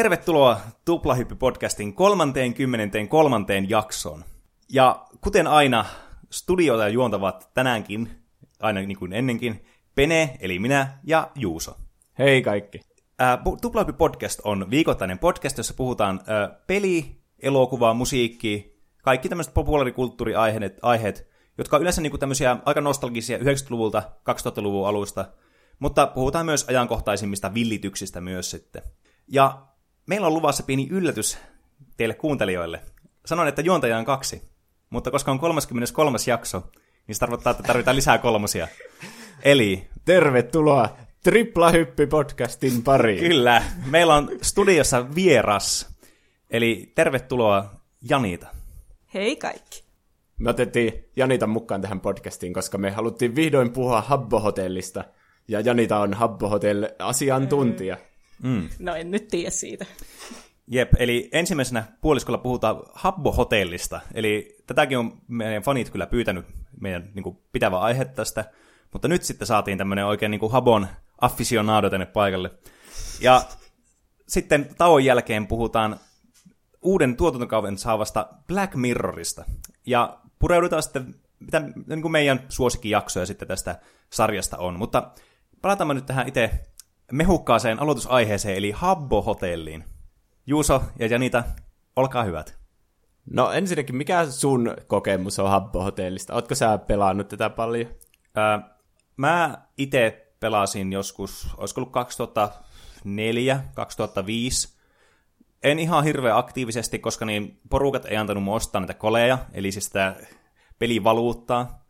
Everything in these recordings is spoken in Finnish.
Tervetuloa Tuplahyppy-podcastin 33. jaksoon. Ja kuten aina, studioita juontavat tänäänkin, aina niin kuin ennenkin, Pene, eli minä, ja Juuso. Hei kaikki. Tuplahyppy podcast on viikoittainen podcast, jossa puhutaan ää, peli, elokuva, musiikki, kaikki tämmöiset populaarikulttuuriaiheet, aiheet, jotka on yleensä niin kuin tämmöisiä aika nostalgisia 90-luvulta, 2000-luvun alusta, mutta puhutaan myös ajankohtaisimmista villityksistä myös sitten. Ja meillä on luvassa pieni yllätys teille kuuntelijoille. Sanoin, että juontaja on kaksi, mutta koska on 33. jakso, niin se tarkoittaa, että tarvitaan lisää kolmosia. Eli... Tervetuloa Tripla Hyppi podcastin pariin. Kyllä, meillä on studiossa vieras. Eli tervetuloa Janita. Hei kaikki. Me otettiin Janita mukaan tähän podcastiin, koska me haluttiin vihdoin puhua Habbo-hotellista. Ja Janita on Habbo-hotell-asiantuntija. Mm. No en nyt tiedä siitä. Jep, eli ensimmäisenä puoliskolla puhutaan Habbo-hotellista. Eli tätäkin on meidän fanit kyllä pyytänyt meidän niin kuin, pitävä aihe tästä. Mutta nyt sitten saatiin tämmöinen oikein niin kuin Habon afficionado tänne paikalle. Ja sitten tauon jälkeen puhutaan uuden tuotantokauden saavasta Black Mirrorista. Ja pureudutaan sitten, mitä niin kuin meidän suosikkijaksoja sitten tästä sarjasta on. Mutta palataan nyt tähän itse mehukkaaseen aloitusaiheeseen, eli Habbo-hotelliin. Juuso ja Janita, olkaa hyvät. No ensinnäkin, mikä sun kokemus on Habbo-hotellista? Ootko sä pelannut tätä paljon? Öö, mä itse pelasin joskus, olisiko ollut 2004, 2005. En ihan hirveän aktiivisesti, koska niin porukat ei antanut mun ostaa näitä koleja, eli siis sitä pelivaluuttaa.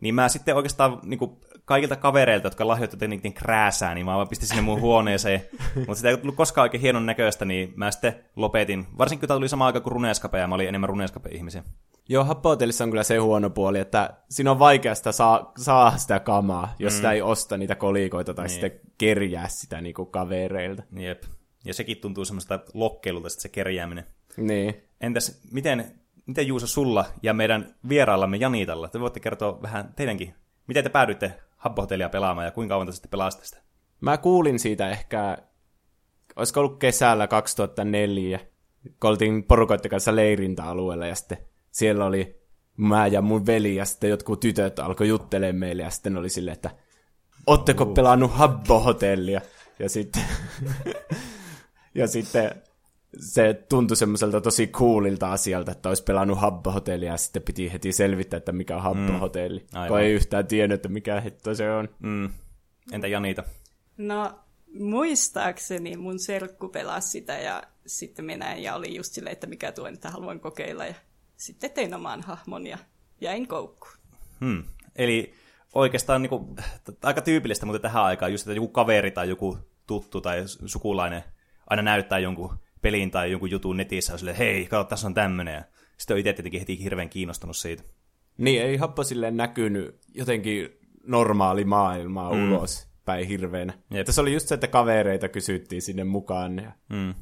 Niin mä sitten oikeastaan niin kuin, kaikilta kavereilta, jotka lahjoitti niiden krääsää, niin mä vaan pistin sinne mun huoneeseen. Mutta sitä ei tullut koskaan oikein hienon näköistä, niin mä sitten lopetin. Varsinkin kun tämä tuli sama aika kuin Runeskape, ja mä olin enemmän Runeskape-ihmisiä. Joo, Happotellissa on kyllä se huono puoli, että siinä on vaikeasta saa, saa sitä kamaa, jos mm. sitä ei osta niitä kolikoita tai niin. sitten kerjää sitä niinku kavereilta. Jep. Ja sekin tuntuu semmoista lokkeilulta se kerjääminen. Niin. Entäs miten, miten Juuso sulla ja meidän vieraillamme Janitalla? Te voitte kertoa vähän teidänkin, miten te päädyitte Habbo-hotellia pelaamaan ja kuinka kauan te sitten pelasitte sitä? Mä kuulin siitä ehkä, olisiko ollut kesällä 2004, kun oltiin porukoiden kanssa leirintäalueella ja sitten siellä oli mä ja mun veli ja sitten jotkut tytöt alkoi juttelemaan meille ja sitten oli silleen, että ootteko pelannut Habbo-hotellia? Ja sitten, ja sitten se tuntui semmoiselta tosi coolilta asialta, että olisi pelannut Habbo-hotellia ja sitten piti heti selvittää, että mikä on Habbo-hotelli, mm, kun ei yhtään tiennyt, että mikä hitto se on. Mm. Entä Janita? No, muistaakseni mun serkku pelasi sitä ja sitten minä ja oli just silleen, että mikä tuo, että haluan kokeilla ja sitten tein oman hahmon ja jäin koukkuun. Hmm. Eli oikeastaan niin kuin, aika tyypillistä, mutta tähän aikaan just, että joku kaveri tai joku tuttu tai sukulainen aina näyttää jonkun pelin tai jonkun jutun netissä ja silleen, hei, katso, tässä on tämmöinen. Sitten on itse tietenkin heti hirveän kiinnostunut siitä. Niin, ei happo silleen näkynyt jotenkin normaali maailmaa mm. ulos päin hirveänä. Jep. Tässä oli just se, että kavereita kysyttiin sinne mukaan. Ja... Mm.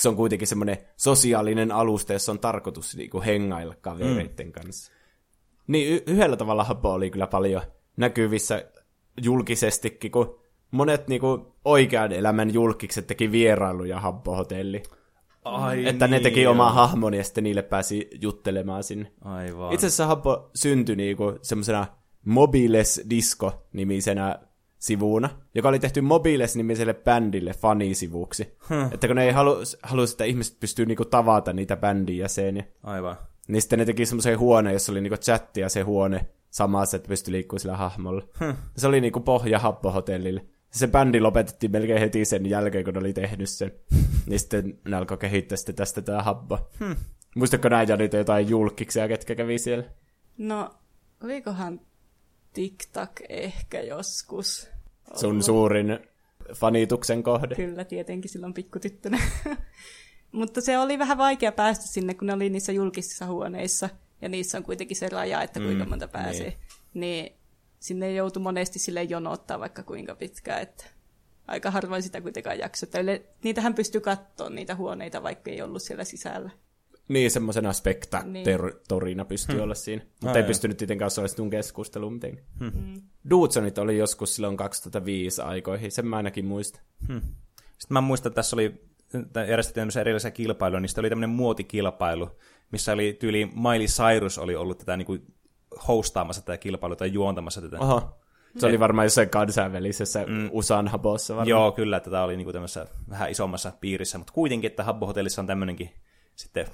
Se on kuitenkin semmoinen sosiaalinen alusta, jossa on tarkoitus niinku hengailla kavereiden mm. kanssa. Niin, y- yhdellä tavalla happo oli kyllä paljon näkyvissä julkisestikin, kun monet niinku oikean elämän julkikset teki vierailuja Habbo-hotelli. Ai että niin, ne teki omaa hahmon ja sitten niille pääsi juttelemaan sinne. Aivan. Itse asiassa Habbo syntyi niinku semmoisena Mobiles Disco-nimisenä sivuuna, joka oli tehty Mobiles-nimiselle bändille fanisivuksi. Huh. Että kun ne ei halu, halusi, että ihmiset pystyy niinku tavata niitä bändin jäseniä. Aivan. Niin sitten ne teki semmoisen huoneen, jossa oli niinku chatti ja se huone samassa, että pystyi liikkumaan sillä hahmolla. Huh. Se oli niinku pohja Habbo-hotellille se bändi lopetettiin melkein heti sen jälkeen, kun ne oli tehnyt sen. niin sitten ne alkoi kehittää sitten tästä tämä habba. Hmm. Muistatko näitä niitä jotain julkiksia, ketkä kävi siellä? No, olikohan TikTok ehkä joskus? Sun ollut. suurin fanituksen kohde. Kyllä, tietenkin silloin pikkutyttönä. Mutta se oli vähän vaikea päästä sinne, kun ne oli niissä julkisissa huoneissa. Ja niissä on kuitenkin se raja, että kuinka mm, monta pääsee. Niin. niin sinne joutui monesti sille jonottaa vaikka kuinka pitkään, että aika harvoin sitä kuitenkaan jakso. Niitähän pystyy katsoa niitä huoneita, vaikka ei ollut siellä sisällä. Niin, semmoisena spektatorina niin. pystyy hmm. olla siinä. Mutta no, ei joo. pystynyt tietenkään osallistumaan keskusteluun mitenkään. Hmm. hmm. Dudesonit oli joskus silloin 2005 aikoihin, sen mä ainakin muistan. Hmm. Sitten mä muistan, että tässä oli järjestettiin tämmöisiä erilaisia kilpailuja, niin oli tämmöinen muotikilpailu, missä oli tyyli Miley Cyrus oli ollut tätä niin kuin hostaamassa tätä kilpailua tai juontamassa tätä. Aha. Se oli varmaan jossain kansainvälisessä mm. USAn habossa varmaan. Joo, kyllä, tätä oli niinku tämmöisessä vähän isommassa piirissä, mutta kuitenkin, että Habbo-hotellissa on tämmöinenkin sitten,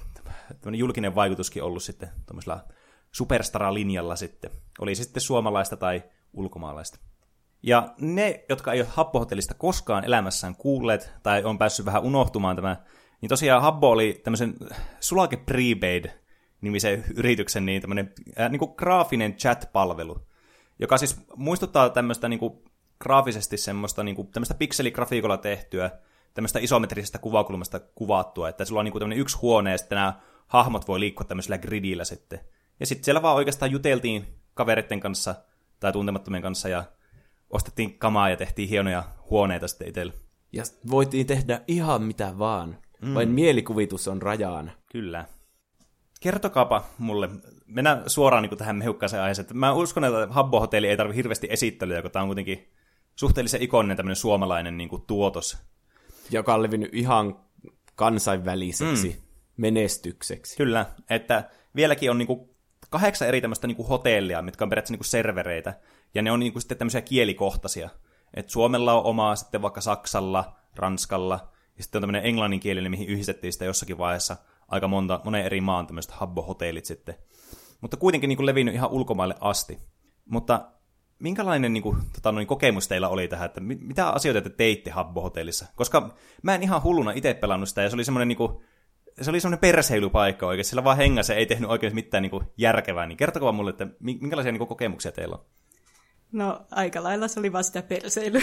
tämmöinen julkinen vaikutuskin ollut sitten tuommoisella superstara-linjalla sitten. Oli se sitten suomalaista tai ulkomaalaista. Ja ne, jotka ei ole Habbo-hotellista koskaan elämässään kuulleet, tai on päässyt vähän unohtumaan tämä, niin tosiaan Habbo oli tämmöisen Sulake Prepaid nimisen yrityksen niin tämmöinen äh, niin kuin graafinen chat-palvelu, joka siis muistuttaa tämmöistä niin kuin, graafisesti semmoista niin kuin, tämmöistä pikseligrafiikolla tehtyä, tämmöistä isometrisestä kuvakulmasta kuvattua, että sulla on niin kuin tämmöinen yksi huone, ja sitten nämä hahmot voi liikkua tämmöisellä gridillä sitten. Ja sitten siellä vaan oikeastaan juteltiin kavereiden kanssa tai tuntemattomien kanssa, ja ostettiin kamaa ja tehtiin hienoja huoneita sitten itselle. Ja voitiin tehdä ihan mitä vaan. Mm. Vain mielikuvitus on rajaan. Kyllä. Kertokaapa mulle, mennään suoraan niin tähän mehukkaaseen aiheeseen. Mä uskon, että Habbo Hotelli ei tarvitse hirveästi esittelyä, kun tämä on kuitenkin suhteellisen ikoninen tämmöinen suomalainen niin kuin, tuotos. Joka on levinnyt ihan kansainväliseksi mm. menestykseksi. Kyllä, että vieläkin on niin kuin, kahdeksan eri tämmöistä niin kuin, hotellia, mitkä on periaatteessa niin kuin, servereitä, ja ne on niin kuin, sitten tämmöisiä kielikohtaisia. Et Suomella on omaa, sitten vaikka Saksalla, Ranskalla, ja sitten on tämmöinen englanninkielinen, mihin yhdistettiin sitä jossakin vaiheessa – aika monta, monen eri maan tämmöiset habbo-hotellit sitten. Mutta kuitenkin niin kuin levinnyt ihan ulkomaille asti. Mutta minkälainen niin kuin, tota, noin, kokemus teillä oli tähän, että mit, mitä asioita te teitte Habbo-hotellissa? Koska mä en ihan hulluna itse pelannut sitä, ja se oli semmoinen niin kuin, se oli semmoinen perseilypaikka oikein, sillä vaan hengässä ei tehnyt oikein mitään niin kuin, järkevää, niin kertokaa mulle, että minkälaisia niin kuin, kokemuksia teillä on? No aika lailla se oli vaan sitä perseilyä.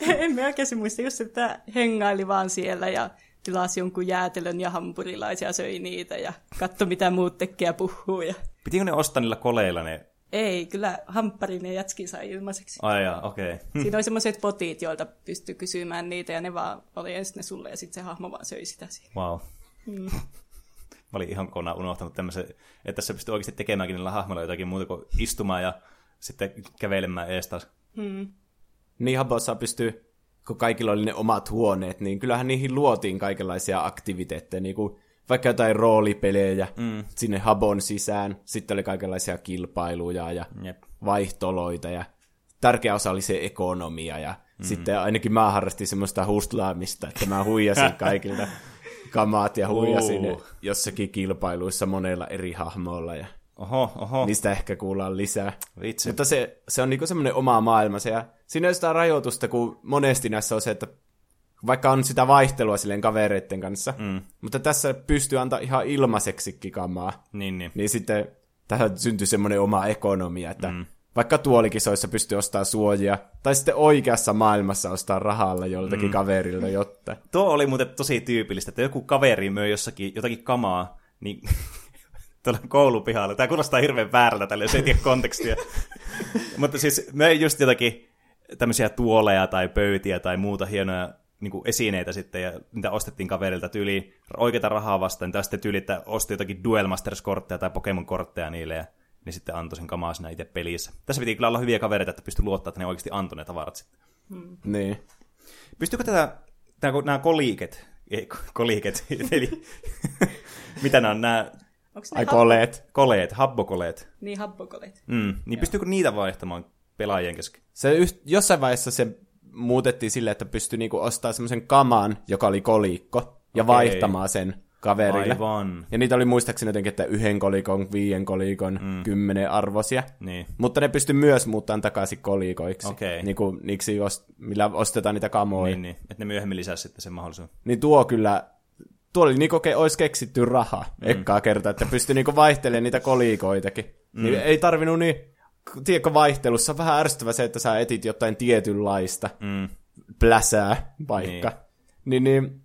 en mä oikeasti muista just, että hengaili vaan siellä ja tilasi jonkun jäätelön ja hampurilaisia, söi niitä ja katso mitä muut tekee ja puhuu. Ja... Pitikö ne ostaa niillä koleilla ne? Ei, kyllä hampparin ja jätskin sai ilmaiseksi. Ai jaa, okei. Okay. Siinä oli semmoiset potit, joilta pystyi kysymään niitä ja ne vaan oli ensin ne sulle ja sitten se hahmo vaan söi sitä siinä. Wow. Mm. Mä olin ihan kona unohtanut tämmöisen, että tässä pystyy oikeasti tekemäänkin niillä hahmoilla jotakin muuta kuin istumaan ja sitten kävelemään ees taas. Mm. Niin Habbossa pystyy kun kaikilla oli ne omat huoneet, niin kyllähän niihin luotiin kaikenlaisia aktiviteetteja, niin kuin vaikka jotain roolipelejä mm. sinne Habon sisään, sitten oli kaikenlaisia kilpailuja ja Jep. vaihtoloita ja tärkeä osa oli se ekonomia ja mm. sitten ainakin mä harrastin semmoista hustlaamista, että mä huijasin kaikilta kamaat ja huijasin uh. jossakin kilpailuissa monella eri hahmoilla ja Oho, oho. Niistä ehkä kuullaan lisää. Vitsi. Mutta se, se on niinku semmoinen oma maailmansa. Ja siinä on sitä rajoitusta, kun monesti näissä on se, että vaikka on sitä vaihtelua silleen kavereiden kanssa, mm. mutta tässä pystyy antaa ihan ilmaiseksi kamaa. Niin, niin. niin sitten tähän syntyy semmoinen oma ekonomia, että mm. vaikka tuolikisoissa pystyy ostamaan suojia, tai sitten oikeassa maailmassa ostaa rahalla joltakin mm. kaverilta jotta. Tuo oli muuten tosi tyypillistä, että joku kaveri myö jossakin jotakin kamaa, niin tuolla koulupihalla. Tämä kuulostaa hirveän väärältä tälle, jos ei tiedä kontekstia. Mutta siis me just jotakin tämmöisiä tuoleja tai pöytiä tai muuta hienoja niin kuin esineitä sitten, ja niitä ostettiin kaverilta tyyli oikeita rahaa vastaan, tai sitten tyyli, että osti jotakin Duel Masters-kortteja tai Pokemon-kortteja niille, ja ne sitten antoi sen kamaa siinä itse pelissä. Tässä piti kyllä olla hyviä kavereita, että pystyi luottaa, että ne oikeasti antoi ne tavarat sitten. Hmm. Niin. Pystyykö tätä, nämä koliiket, ei, koliiket, eli mitä nämä on, nämä Ai habbo... koleet. Koleet, habbokoleet. Niin, habbokoleet. Mm, niin Joo. pystyykö niitä vaihtamaan pelaajien kesken? Se yht, jossain vaiheessa se muutettiin sille, että pystyi niinku ostamaan semmoisen kaman, joka oli kolikko, ja okay. vaihtamaan sen kaverille. Aivan. Ja niitä oli muistaakseni jotenkin, että yhden kolikon, viien kolikon, mm. kymmenen arvosia. Niin. Mutta ne pystyi myös muuttamaan takaisin kolikoiksi. Okay. Niin kuin, niksi ost, millä ostetaan niitä kamoja. Niin, niin. että ne myöhemmin lisäsi sitten sen mahdollisuuden. Niin tuo kyllä tuo oli niinku, olisi keksitty raha mm. ekkaa kertaa, että pystyi niinku vaihtelemaan niitä kolikoitakin. Mm. Niin ei tarvinnut niin, tiedätkö, vaihtelussa on vähän ärsyttävä se, että sä etit jotain tietynlaista mm. pläsää vaikka. Niin. niin, niin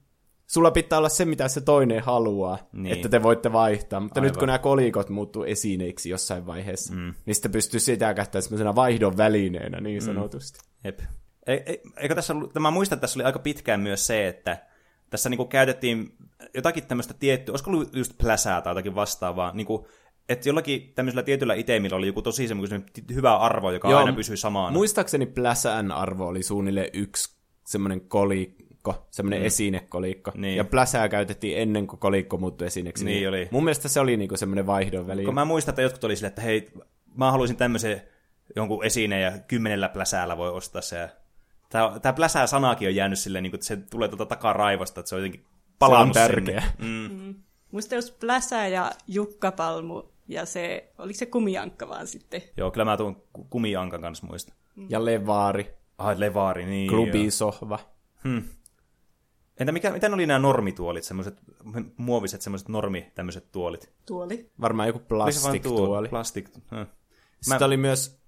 sulla pitää olla se, mitä se toinen haluaa, niin. että te voitte vaihtaa. Mutta Aivan. nyt kun nämä kolikot muuttuu esineiksi jossain vaiheessa, mm. niin sitten pystyy sitä käyttämään semmoisena vaihdon välineenä niin mm. sanotusti. Mm. Jep. E, e, eikö tässä ollut, mä muistan, että tässä oli aika pitkään myös se, että tässä niinku käytettiin jotakin tämmöistä tiettyä, olisiko ollut just pläsää tai jotakin vastaavaa, niinku, että jollakin tämmöisellä tietyllä itemillä oli joku tosi semmoinen hyvä arvo, joka Joo, aina pysyi samaan. Muistaakseni pläsään arvo oli suunnilleen yksi semmoinen koli, kolikko, semmoinen mm. esinekolikko. Niin. Ja pläsää käytettiin ennen kuin kolikko muuttui esineeksi. Niin, niin oli. Mun mielestä se oli niinku semmoinen vaihdon väli. Kun mä muistan, että jotkut oli silleen, että hei, mä haluaisin tämmöisen jonkun esineen ja kymmenellä pläsäällä voi ostaa se. Tämä, tämä pläsää sanakin on jäänyt silleen, niin että se tulee tuota takaraivosta, että se on jotenkin palannut se on tärkeä. Mm. Mm. Muista jos Pläsää ja Jukka Palmu ja se, oliko se kumiankka vaan sitten? Joo, kyllä mä tuon kumiankan kanssa muista. Ja Levaari. Ah, Levaari, niin Klubisohva. Hmm. Entä mikä, mitä ne oli nämä normituolit, semmoiset muoviset semmoiset normi tämmöiset tuolit? Tuoli. Varmaan joku plastiktuoli. Plastik. Hmm. Sitten Mä... oli myös,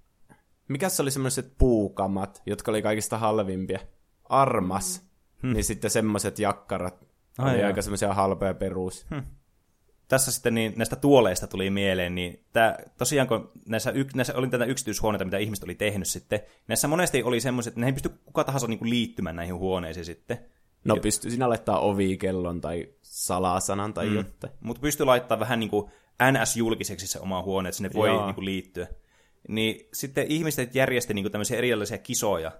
mikä se oli semmoiset puukamat, jotka oli kaikista halvimpia? Armas. Hmm. Niin sitten semmoiset jakkarat Ai oli jaa. aika semmoisia halpoja perus. Hmm tässä sitten niin näistä tuoleista tuli mieleen, niin tämä, tosiaan kun näissä, yk, näissä oli tätä yksityishuoneita, mitä ihmiset oli tehnyt sitten, näissä monesti oli semmoiset, että ne ei pysty kuka tahansa niin kuin liittymään näihin huoneisiin sitten. No pystyy sinä laittaa ovikellon tai salasanan tai mm. jotain. Mutta pystyy laittaa vähän niin kuin NS-julkiseksi se oma huone, että sinne voi niin kuin liittyä. Niin sitten ihmiset järjesti niin kuin tämmöisiä erilaisia kisoja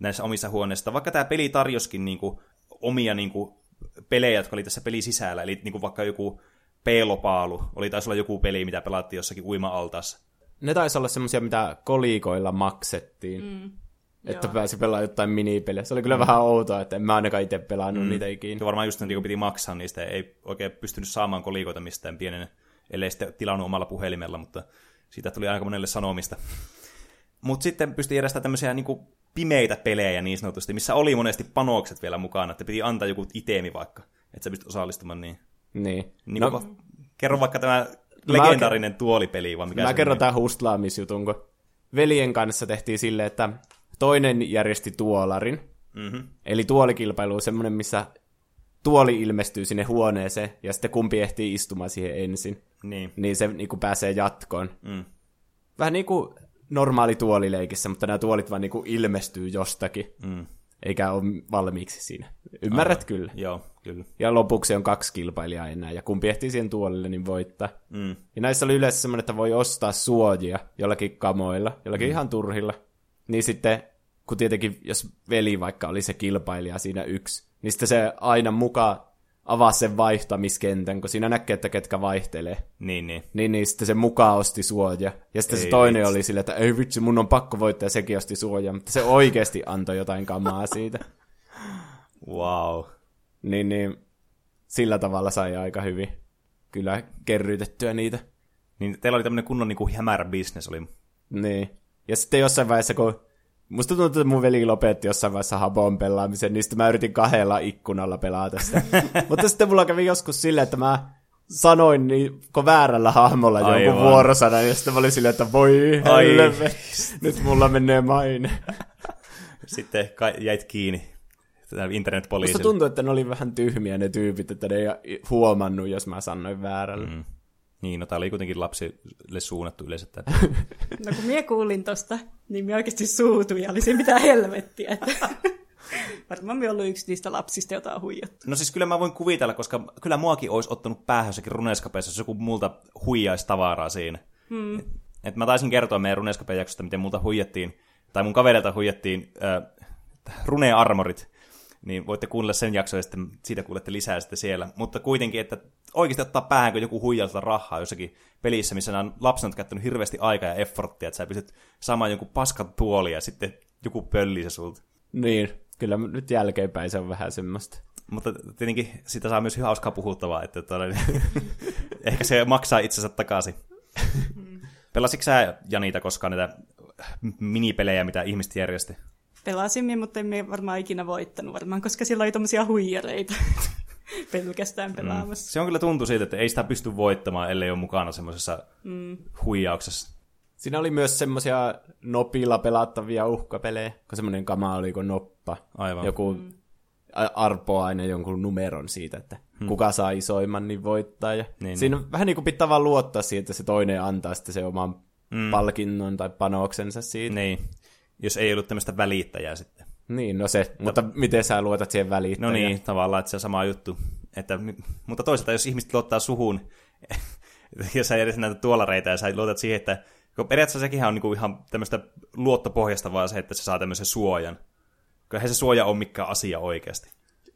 näissä omissa huoneissa, vaikka tämä peli tarjoskin niin kuin omia niin kuin pelejä, jotka oli tässä pelin sisällä, eli niin kuin vaikka joku Peelopaalu. Oli taisi olla joku peli, mitä pelattiin jossakin uima-altaassa. Ne taisi olla semmoisia, mitä kolikoilla maksettiin. Mm. Että Joo. pääsi pelaamaan jotain minipeliä. Se oli kyllä mm. vähän outoa, että en mä ainakaan itse pelannut mm. niitä ikinä. Se varmaan just niin, kun piti maksaa niistä. Ei oikein pystynyt saamaan kolikoita mistään pienen, ellei sitten tilannut omalla puhelimella, mutta siitä tuli aika monelle sanomista. Mutta sitten pystyi järjestämään tämmöisiä niin pimeitä pelejä niin sanotusti, missä oli monesti panokset vielä mukana, että piti antaa joku itemi vaikka, että sä pystyt osallistumaan niin. Niin. niin no, kerro vaikka tämä legendaarinen tuolipeli, vai mikä Mä kerron tämän hustlaamisjutun, kun veljen kanssa tehtiin silleen, että toinen järjesti tuolarin, mm-hmm. eli tuolikilpailu on semmoinen, missä tuoli ilmestyy sinne huoneeseen, ja sitten kumpi ehtii istumaan siihen ensin. Niin. Niin se niin kuin pääsee jatkoon. Mm. Vähän niin kuin normaali tuolileikissä, mutta nämä tuolit vaan niin kuin ilmestyy jostakin. Mm eikä ole valmiiksi siinä. Ymmärrät Aivan. kyllä. Joo, kyllä. Ja lopuksi on kaksi kilpailijaa enää, ja kumpi ehtii siihen tuolille, niin voittaa. Mm. Ja näissä oli yleensä semmoinen, että voi ostaa suojia jollakin kamoilla, jollakin mm. ihan turhilla. Niin sitten, kun tietenkin, jos veli vaikka oli se kilpailija siinä yksi, niin sitten se aina mukaan avaa sen vaihtamiskentän, kun siinä näkee, että ketkä vaihtelee. Niin, niin. Niin, niin sitten se mukaan osti suoja. Ja sitten ei se toinen vitsi. oli silleen, että ei vitsi, mun on pakko voittaa, ja sekin osti suoja. Mutta se oikeasti antoi jotain kamaa siitä. wow. Niin, niin sillä tavalla sai aika hyvin kyllä kerrytettyä niitä. Niin teillä oli tämmöinen kunnon niin kuin hämärä business oli. Niin. Ja sitten jossain vaiheessa, kun Musta tuntuu, että mun veli lopetti jossain vaiheessa Habon pelaamisen, niin sitten mä yritin kahdella ikkunalla pelata sitä. Mutta sitten mulla kävi joskus silleen, että mä sanoin niin, väärällä hahmolla Aivan. jonkun vuorosanan, ja sitten mä olin silleen, että voi helve, nyt mulla menee maine. Sitten jäit kiinni internetpoliisille. Musta tuntuu, että ne oli vähän tyhmiä ne tyypit, että ne ei huomannut, jos mä sanoin väärällä. Mm. Niin, no tämä oli kuitenkin lapsille suunnattu yleensä tätä. no kun minä kuulin tosta, niin minä oikeasti suutuin ja olisin mitä helvettiä. Että varmaan minä ollut yksi niistä lapsista, jota on huijattu. No siis kyllä mä voin kuvitella, koska kyllä muakin olisi ottanut päähän jossakin runeskapeessa, jos joku multa huijaisi tavaraa siinä. Hmm. Et, et mä taisin kertoa meidän runeskapen jaksosta, miten multa huijattiin, tai mun kavereilta huijattiin äh, runearmorit niin voitte kuunnella sen jakson ja sitten siitä kuulette lisää sitten siellä. Mutta kuitenkin, että oikeasti ottaa päähän, kun joku huijalta rahaa jossakin pelissä, missä on lapsen on käyttänyt hirveästi aikaa ja efforttia, että sä pystyt saamaan jonkun paskan tuoli ja sitten joku pöllii se sulta. Niin, kyllä nyt jälkeenpäin se on vähän semmoista. Mutta tietenkin sitä saa myös hauskaa puhuttavaa, että todella, ehkä se maksaa itsensä takaisin. Pelasitko sä Janita koskaan näitä minipelejä, mitä ihmiset järjesti? Pelasin, mutta emme varmaan ikinä voittanut varmaan, koska siellä oli tommosia huijareita pelkästään mm. pelaamassa. Mm. Se on kyllä tuntu siitä, että ei sitä pysty voittamaan, ellei ole mukana semmoisessa mm. huijauksessa. Siinä oli myös semmoisia nopilla pelattavia uhkapelejä, kun semmoinen kama oli kuin noppa. Aivan. Joku mm. arpoa aina jonkun numeron siitä, että hmm. kuka saa isoimman, niin voittaa. Ja niin, siinä niin. vähän niin kuin pitää vaan luottaa siihen, että se toinen antaa sitten se oman mm. palkinnon tai panoksensa siitä. Niin jos ei ollut tämmöistä välittäjää sitten. Niin, no se, mutta miten sä luotat siihen välittäjään? No niin, tavallaan, että se on sama juttu. Että, mutta toisaalta, jos ihmiset luottaa suhun, jos sä järjestät näitä tuolareita ja sä luotat siihen, että kun periaatteessa sekin on niinku ihan tämmöistä luottopohjasta vaan se, että se saa tämmöisen suojan. Kyllähän se suoja on mikään asia oikeasti.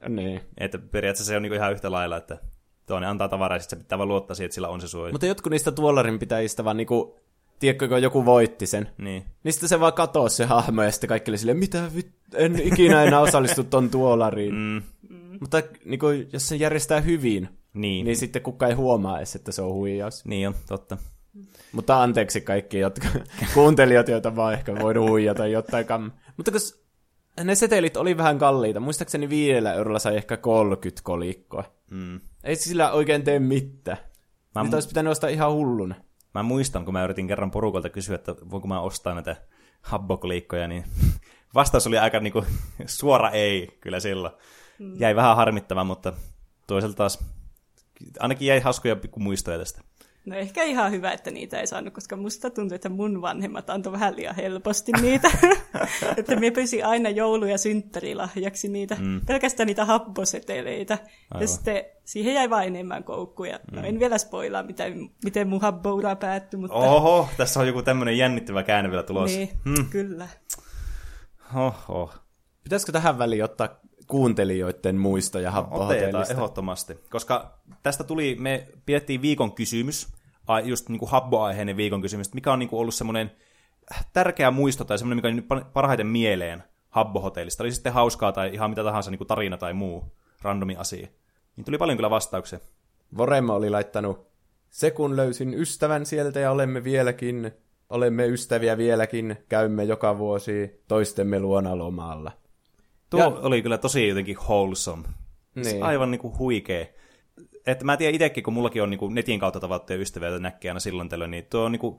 Niin. Että periaatteessa se on niinku ihan yhtä lailla, että toinen antaa tavaraa ja sitten se pitää vaan luottaa siihen, että sillä on se suoja. Mutta jotkut niistä tuollarin pitäjistä vaan niinku, tiedätkö, kun joku voitti sen, Niin. niin sitten se vaan katosi se hahmo ja sitten kaikki oli silleen, mitä vit... en ikinä enää osallistu ton tuolariin. Mm. Mutta niinku, jos se järjestää hyvin, Niin. niin sitten kukaan ei huomaa edes, että se on huijaus. Niin on, totta. Mutta anteeksi kaikki jotka, kuuntelijat, joita vaan ehkä voinut huijata jotain kam... Mutta kun ne setelit oli vähän kalliita, muistaakseni viidellä eurolla sai ehkä 30 kolikkoa. Mm. Ei sillä oikein tee mitään. Mä, Niitä olisi pitänyt ostaa ihan hulluna. Mä muistan, kun mä yritin kerran porukalta kysyä, että voinko mä ostaa näitä habbokliikkoja, niin vastaus oli aika niinku suora ei kyllä silloin. Jäi vähän harmittava, mutta toisaalta taas ainakin jäi hauskoja pikku muistoja tästä. No ehkä ihan hyvä, että niitä ei saanut, koska musta tuntuu, että mun vanhemmat antoi vähän liian helposti niitä. että me pyysin aina joulu- ja synttärilahjaksi niitä, mm. pelkästään niitä habboseteleitä. Aivan. Ja sitten siihen jäi vain enemmän koukkuja. Mm. No en vielä spoilaa, miten, miten mun habboura päättyi, mutta... Oho, tässä on joku tämmöinen jännittävä käänne vielä tulossa. Niin, Hmm. kyllä. Oho. Pitäisikö tähän väliin ottaa kuuntelijoiden muistoja Otetaan habbohotellista? ehdottomasti, koska tästä tuli, me pidettiin viikon kysymys, just niin kuin habbo-aiheinen viikon kysymys, mikä on niin kuin ollut semmoinen tärkeä muisto tai semmoinen, mikä on nyt pa- parhaiten mieleen habbo-hotellista. Oli sitten hauskaa tai ihan mitä tahansa niin kuin tarina tai muu randomi asia. Niin tuli paljon kyllä vastauksia. Vorema oli laittanut, se kun löysin ystävän sieltä ja olemme vieläkin, olemme ystäviä vieläkin, käymme joka vuosi toistemme luona lomalla. Tuo Ja- oli kyllä tosi jotenkin wholesome. Niin. Niin. Aivan niin kuin huikea. Että mä tiedän itsekin, kun mullakin on niin kuin netin kautta tavattuja ystäviä, joita näkee aina silloin tällöin, niin tuo on niin kuin,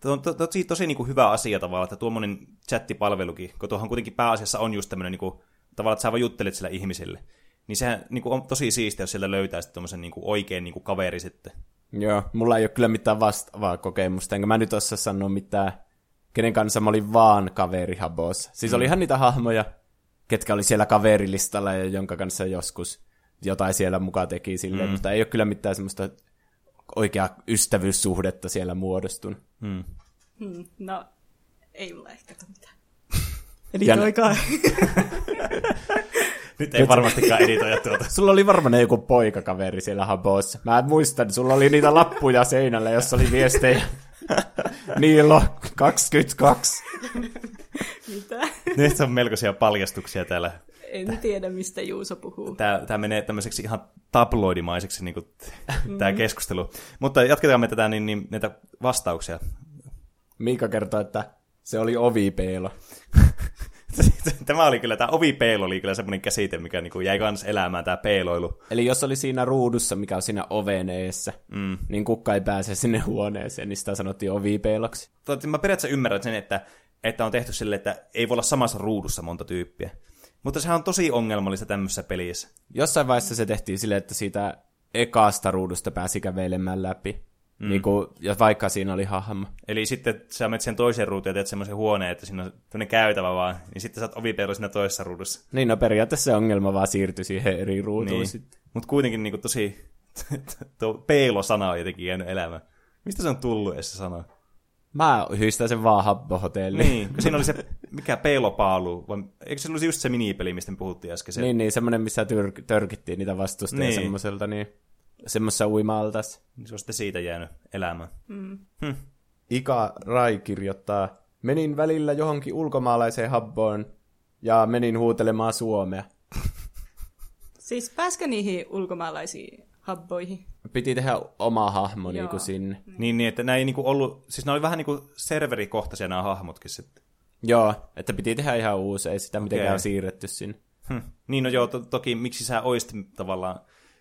tuo on to, tosi, tosi niin kuin hyvä asia tavallaan, että tuommoinen chattipalvelukin, kun tuohon kuitenkin pääasiassa on just tämmöinen niin kuin, tavallaan, että sä vaan juttelet sillä ihmisille. Niin sehän niin kuin on tosi siistiä, jos sieltä löytää sitten tuommoisen niin kuin oikein niin kuin kaveri sitten. Joo, mulla ei ole kyllä mitään vastaavaa kokemusta, enkä mä nyt osaa sanoa mitään, kenen kanssa mä olin vaan kaveri habos. Siis mm. olihan niitä hahmoja, ketkä oli siellä kaverilistalla ja jonka kanssa joskus jotain siellä mukaan teki silleen, mm. mutta ei ole kyllä mitään semmoista oikeaa ystävyyssuhdetta siellä muodostunut. Hmm. Hmm, no, ei mulla ehkä mitään. Ja- Editoikaa. Nyt ei varmastikaan editoida tuota. Sulla oli varmaan joku poikakaveri siellä Habossa. Mä muistan, sulla oli niitä lappuja seinällä, jossa oli viestejä. Niilo 22. Mitä? Nyt on melkoisia paljastuksia täällä. En tiedä, mistä Juuso puhuu. Tämä, tämä menee tämmöiseksi ihan tabloidimaiseksi niin kuin, tämä keskustelu. Mutta jatketaan me tätä niin, niin, näitä vastauksia. Miika kertoi, että se oli ovipeilo. Tämä oli kyllä, tämä ovipeilo oli kyllä semmoinen käsite, mikä niin kuin jäi kans elämään, tämä peiloilu. Eli jos oli siinä ruudussa, mikä on siinä oven eessä, mm. niin kukka ei pääse sinne huoneeseen, niin sitä sanottiin ovipeiloksi. Totta, mä periaatteessa ymmärrän sen, että, että on tehty sille, että ei voi olla samassa ruudussa monta tyyppiä. Mutta sehän on tosi ongelmallista tämmöisessä pelissä. Jossain vaiheessa se tehtiin silleen, että siitä ekasta ruudusta pääsi kävelemään läpi. Mm. Niin kuin, ja vaikka siinä oli hahmo. Eli sitten sä menet sen toisen ruutuun ja teet semmoisen huoneen, että siinä on tämmöinen käytävä vaan, niin sitten sä oot ovipeilu siinä toisessa ruudussa. Niin, no periaatteessa se ongelma vaan siirtyi siihen eri ruutuun niin. sitten. Mutta kuitenkin niin kuin tosi, tuo peilosana on jotenkin jäänyt elämään. Mistä se on tullut edes se sana? Mä yhdistän sen vaan habbohotelliin. Niin, kun siinä oli se, mikä peilopaalu, vai eikö se ollut just se minipeli, mistä me puhuttiin äsken? Se, Niin, niin, semmoinen, missä tyr- törkittiin niitä vastustajia Niin. semmoiselta, niin semmoisessa uimaltas. niin se on sitten siitä jäänyt elämään. Ika Rai kirjoittaa, menin välillä johonkin ulkomaalaiseen habboon ja menin huutelemaan suomea. Siis pääskö niihin ulkomaalaisiin habboihin? Piti tehdä oma hahmo Joo. niin kuin sinne. Niin, niin että nämä ei niinku ollut, siis nämä oli vähän niinku serverikohtaisia nämä hahmotkin sitten. Joo, että piti tehdä ihan uusi, ei sitä mitenkään Okei. siirretty sinne. Hm. Niin, no joo, to- toki miksi sä oisit tavallaan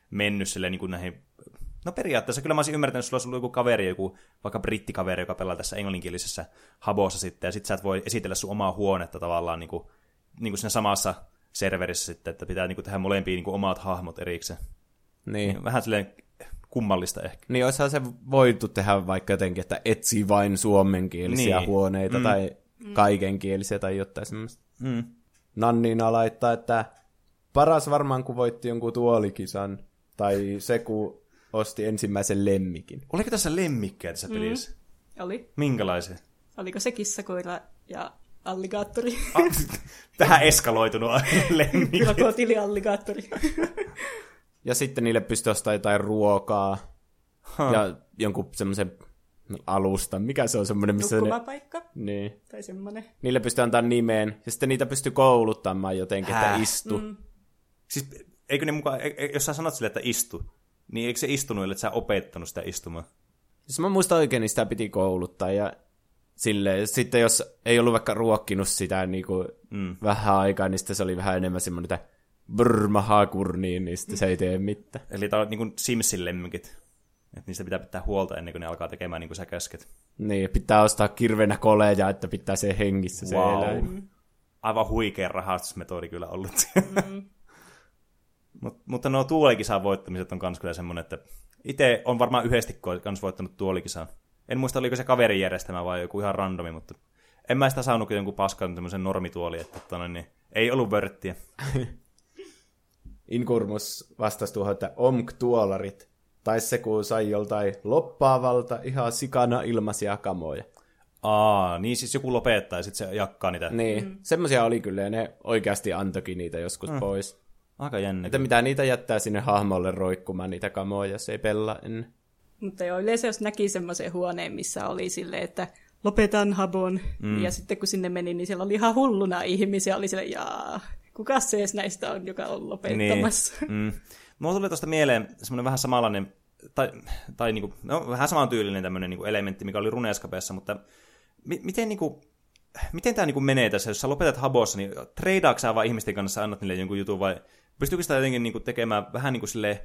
mennyt silleen niin kuin näihin... No periaatteessa kyllä mä olisin ymmärtänyt, että sulla olisi ollut joku kaveri, joku vaikka brittikaveri, joka pelaa tässä englanninkielisessä habossa sitten, ja sitten sä et voi esitellä sun omaa huonetta tavallaan niin kuin, niin kuin siinä samassa serverissä sitten, että pitää niin kuin tehdä molempiin niin kuin omat hahmot erikseen. Niin. Vähän silleen kummallista ehkä. Niin olisihan se voitu tehdä vaikka jotenkin, että etsi vain suomenkielisiä Niin. huoneita mm. tai kaikenkielisiä tai jotain semmoista. Mm. Nannina laittaa, että paras varmaan kun voitti jonkun tuolikisan tai se kun osti ensimmäisen lemmikin. Oliko tässä lemmikkejä tässä pelissä? Oli. Minkälaisia? Oliko se kissakoira ja alligaattori. Ah, tähän eskaloitunut lemmikki. Krokotiilialligaattori. Ja sitten niille pystyy ostamaan jotain ruokaa. Huh. Ja jonkun semmoisen alusta. Mikä se on semmoinen, missä ne... Nukkumapaikka Niin. tai semmoinen. Niille pystyy antaa nimeen. Ja sitten niitä pystyy kouluttamaan jotenkin, että Hää? istu. Mm. Siis, eikö ne mukaan, e- e- jos sä sanot sille, että istu, niin eikö se istunut, että sä opettanut sitä istumaan? Jos mä muistan oikein, niin sitä piti kouluttaa. Ja silleen, sitten jos ei ollut vaikka ruokkinut sitä niin kuin mm. vähän aikaa, niin sitten se oli vähän enemmän semmoinen, että brr, mahakurniin, niin sitten se ei tee mitään. Eli tää on niin kuin Simsin lemmikit. Että niistä pitää pitää huolta ennen kuin ne alkaa tekemään niin kuin sä käsket. Niin, pitää ostaa kirvenä koleja, että pitää se hengissä se Wow. eläin. Aivan huikea rahastusmetodi kyllä ollut. Mm. Mut, mutta nuo tuolikisan voittamiset on kans kyllä semmonen, että itse on varmaan yhdesti kans voittanut tuolikisan. En muista, oliko se kaverin järjestämä vai joku ihan randomi, mutta en mä sitä saanut kuin jonkun paskan tämmöisen normituoli, että tonne, niin ei ollut vörttiä. Inkurmus vastasi tuohon, että omk-tuolarit. Tai se, kun sai joltain loppaavalta ihan sikana ilmaisia kamoja. Aa, niin siis joku lopettaa ja sitten se jakkaa niitä. Niin, mm. semmoisia oli kyllä, ja ne oikeasti antoikin niitä joskus mm. pois. Aika jännä. Että mitä niitä jättää sinne hahmolle roikkumaan niitä kamoja, jos ei pelaa ennen. Mutta joo, yleensä jos näki semmoisen huoneen, missä oli silleen, että lopetan habon, mm. ja sitten kun sinne meni, niin siellä oli ihan hulluna ihmisiä, oli silleen, jaa, kuka se edes näistä on, joka on lopettamassa. Niin. Mm. Mulla tuli tuosta mieleen semmoinen vähän samanlainen, tai, tai niinku, no, vähän samantyylinen tämmöinen niinku elementti, mikä oli Runescapeessa, mutta mi- miten niinku, miten tämä niinku menee tässä, jos sä lopetat habossa, niin treidaatko sä vaan ihmisten kanssa, annat niille jonkun jutun, vai pystyykö sitä jotenkin niinku tekemään vähän niin kuin silleen,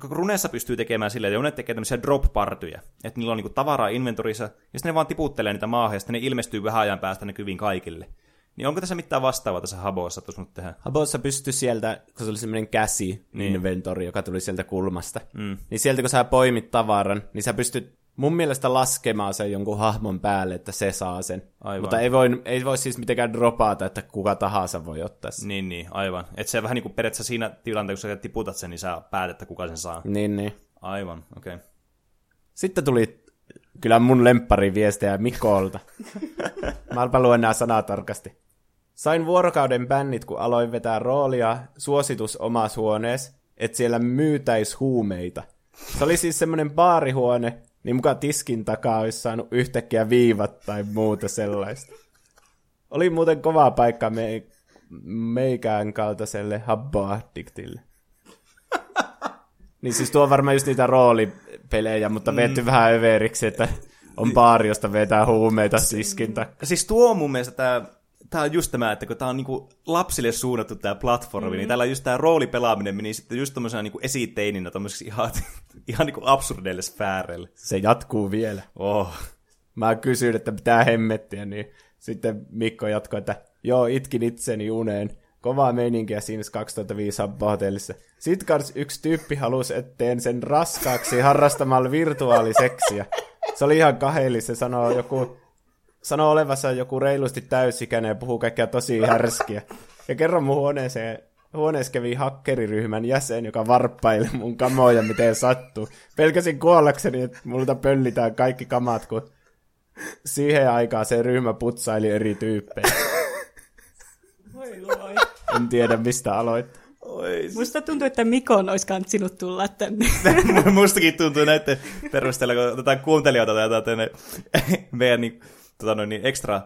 kun Runessa pystyy tekemään silleen, että ne tekee tämmöisiä drop-partyjä, että niillä on niinku tavaraa inventorissa, ja sitten ne vaan tiputtelee niitä maahan, ja sitten ne ilmestyy vähän ajan päästä näkyviin kaikille. Niin onko tässä mitään vastaavaa tässä Habossa, että sun tehdä? Habossa pystyi sieltä, kun se oli semmoinen käsi-inventori, joka tuli sieltä kulmasta, mm. niin sieltä kun sä poimit tavaran, niin sä pystyt mun mielestä laskemaan sen jonkun hahmon päälle, että se saa sen. Aivan. Mutta ei voi, ei voi siis mitenkään dropata, että kuka tahansa voi ottaa sen. Niin, niin, aivan. Että se vähän niin kuin periaatteessa siinä tilanteessa, kun sä tiputat sen, niin sä päätät, että kuka sen saa. Niin, niin. Aivan, okei. Okay. Sitten tuli kyllä mun lemppariviestejä Mikolta. Mä luen nämä sanaa tarkasti. Sain vuorokauden bännit, kun aloin vetää roolia suositus omassa huoneessa, että siellä myytäis huumeita. Se oli siis semmoinen baarihuone, niin mukaan tiskin takaa olisi saanut yhtäkkiä viivat tai muuta sellaista. Oli muuten kova paikka me, meikään kaltaiselle habboaddiktille. Niin siis tuo on varmaan just niitä roolipelejä, mutta vetty mm. vähän överiksi, että on baari, josta vetää huumeita tiskin takaa. Siis tuo on mun mielestä tää tämä on just tämä, että kun tämä on niinku lapsille suunnattu tämä platformi, mm-hmm. niin täällä just tämä roolipelaaminen meni sitten just tämmöisenä niinku esiteininä tämmöiseksi ihan, ihan niinku absurdeille sfääreille. Se jatkuu vielä. Oh. Mä kysyin, että pitää hemmettiä, niin sitten Mikko jatkoi, että joo, itkin itseni uneen. Kovaa meininkiä siinä 2005 hotellissa. Sitten kans yksi tyyppi halusi, etteen sen raskaaksi harrastamalla virtuaaliseksiä. Se oli ihan kaheli, se sanoo joku sanoo olevansa joku reilusti täysikäinen ja puhuu kaikkea tosi härskiä. Ja kerran mun huoneeseen, huoneessa kävi hakkeriryhmän jäsen, joka varppaili mun kamoja, miten sattuu. Pelkäsin kuollakseni, että multa pöllitään kaikki kamat, kun siihen aikaan se ryhmä putsaili eri tyyppejä. Voi. En tiedä, mistä aloit. Oi. Musta tuntuu, että Mikon olisi kantsinut tulla tänne. Mustakin tuntuu näiden perusteella, kun otetaan kuuntelijoita tai tänne meidän niin, tota noin, niin ekstra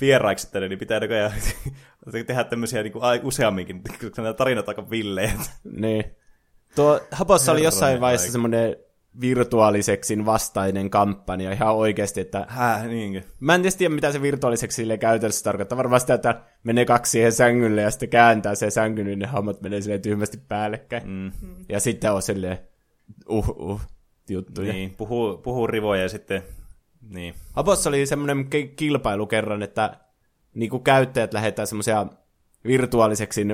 vieraiksi tänne, niin pitää näköjään tehdä tämmöisiä niin kuin useamminkin, koska nämä tarinat aika villeet. Niin. Tuo Hapossa oli jossain vaiheessa semmoinen virtuaaliseksin vastainen kampanja ihan oikeasti, että... Hää, niinkö? Mä en tiedä, mitä se virtuaaliseksi sille käytännössä tarkoittaa. Varmaan sitä, että menee kaksi siihen sängylle ja sitten kääntää se sängyn, niin ne hammat menee silleen tyhmästi päällekkäin. Mm. Ja sitten on silleen uh, uh, juttuja. Niin, puhuu, puhuu rivoja ja sitten... Niin. Hapossa oli semmoinen kilpailu kerran, että niinku käyttäjät lähettää semmoisia virtuaaliseksi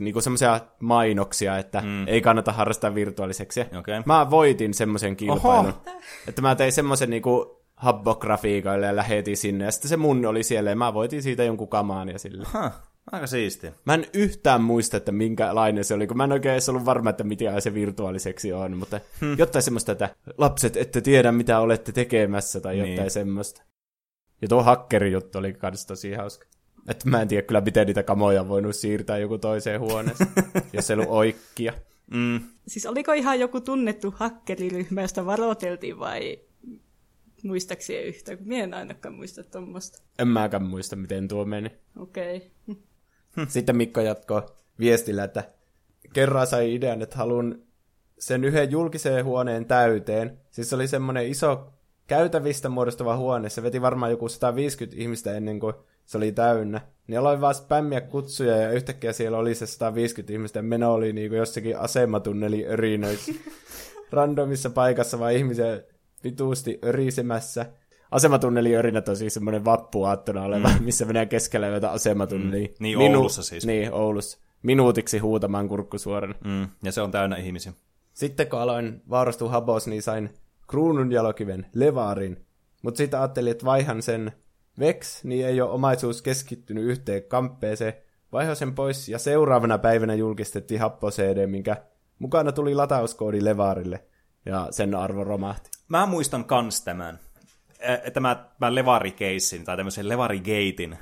niinku semmoisia mainoksia, että mm. ei kannata harrastaa virtuaaliseksi. Okay. Mä voitin semmoisen kilpailun. Oho. Että mä tein semmoisen niinku habbo-grafiikoille ja lähetin sinne. Ja sitten se mun oli siellä ja mä voitin siitä jonkun kamaan ja sille. Huh. Aika siistiä. Mä en yhtään muista, että minkälainen se oli, kun mä en oikein edes ollut varma, että mitä se virtuaaliseksi on, mutta hmm. jotain semmoista, että lapset ette tiedä, mitä olette tekemässä tai jotain niin. semmoista. Ja tuo hakkerijuttu oli kans tosi hauska. Että mä en tiedä kyllä, miten niitä kamoja on voinut siirtää joku toiseen huoneeseen, jos ei ollut oikkia. Mm. Siis oliko ihan joku tunnettu hakkeriryhmä, josta varoiteltiin vai muistaakseni yhtä? Mie en ainakaan muista tuommoista. En mäkään muista, miten tuo meni. Okei. Okay. Sitten Mikko jatkoi viestillä, että kerran sai idean, että haluan sen yhden julkiseen huoneen täyteen. Siis se oli semmoinen iso käytävistä muodostuva huone. Se veti varmaan joku 150 ihmistä ennen kuin se oli täynnä. Niin aloin vaan spämmiä kutsuja ja yhtäkkiä siellä oli se 150 ihmistä ja meno oli niin kuin jossakin asematunneli örinöissä. Randomissa paikassa vaan ihmisiä vituusti örisemässä. Asematunneli örinät on siis semmoinen vappuaattona oleva, mm. missä menee keskellä joita asematunneliä. Mm. Niin, Minu- Oulussa siis. Niin, Oulussa. Minuutiksi huutamaan kurkkusuorana. Mm. Ja se on täynnä ihmisiä. Sitten kun aloin vaurastua Habos, niin sain kruunun jalokiven, Levarin. Mutta sitten ajattelin, että vaihan sen Vex, niin ei ole omaisuus keskittynyt yhteen kamppeeseen. Vaiho sen pois ja seuraavana päivänä julkistettiin Happo CD, minkä mukana tuli latauskoodi Levarille. Ja sen arvo romahti. Mä muistan kans tämän. Tämä, tämä Levari-keissin tai tämmöisen Levari-geitin.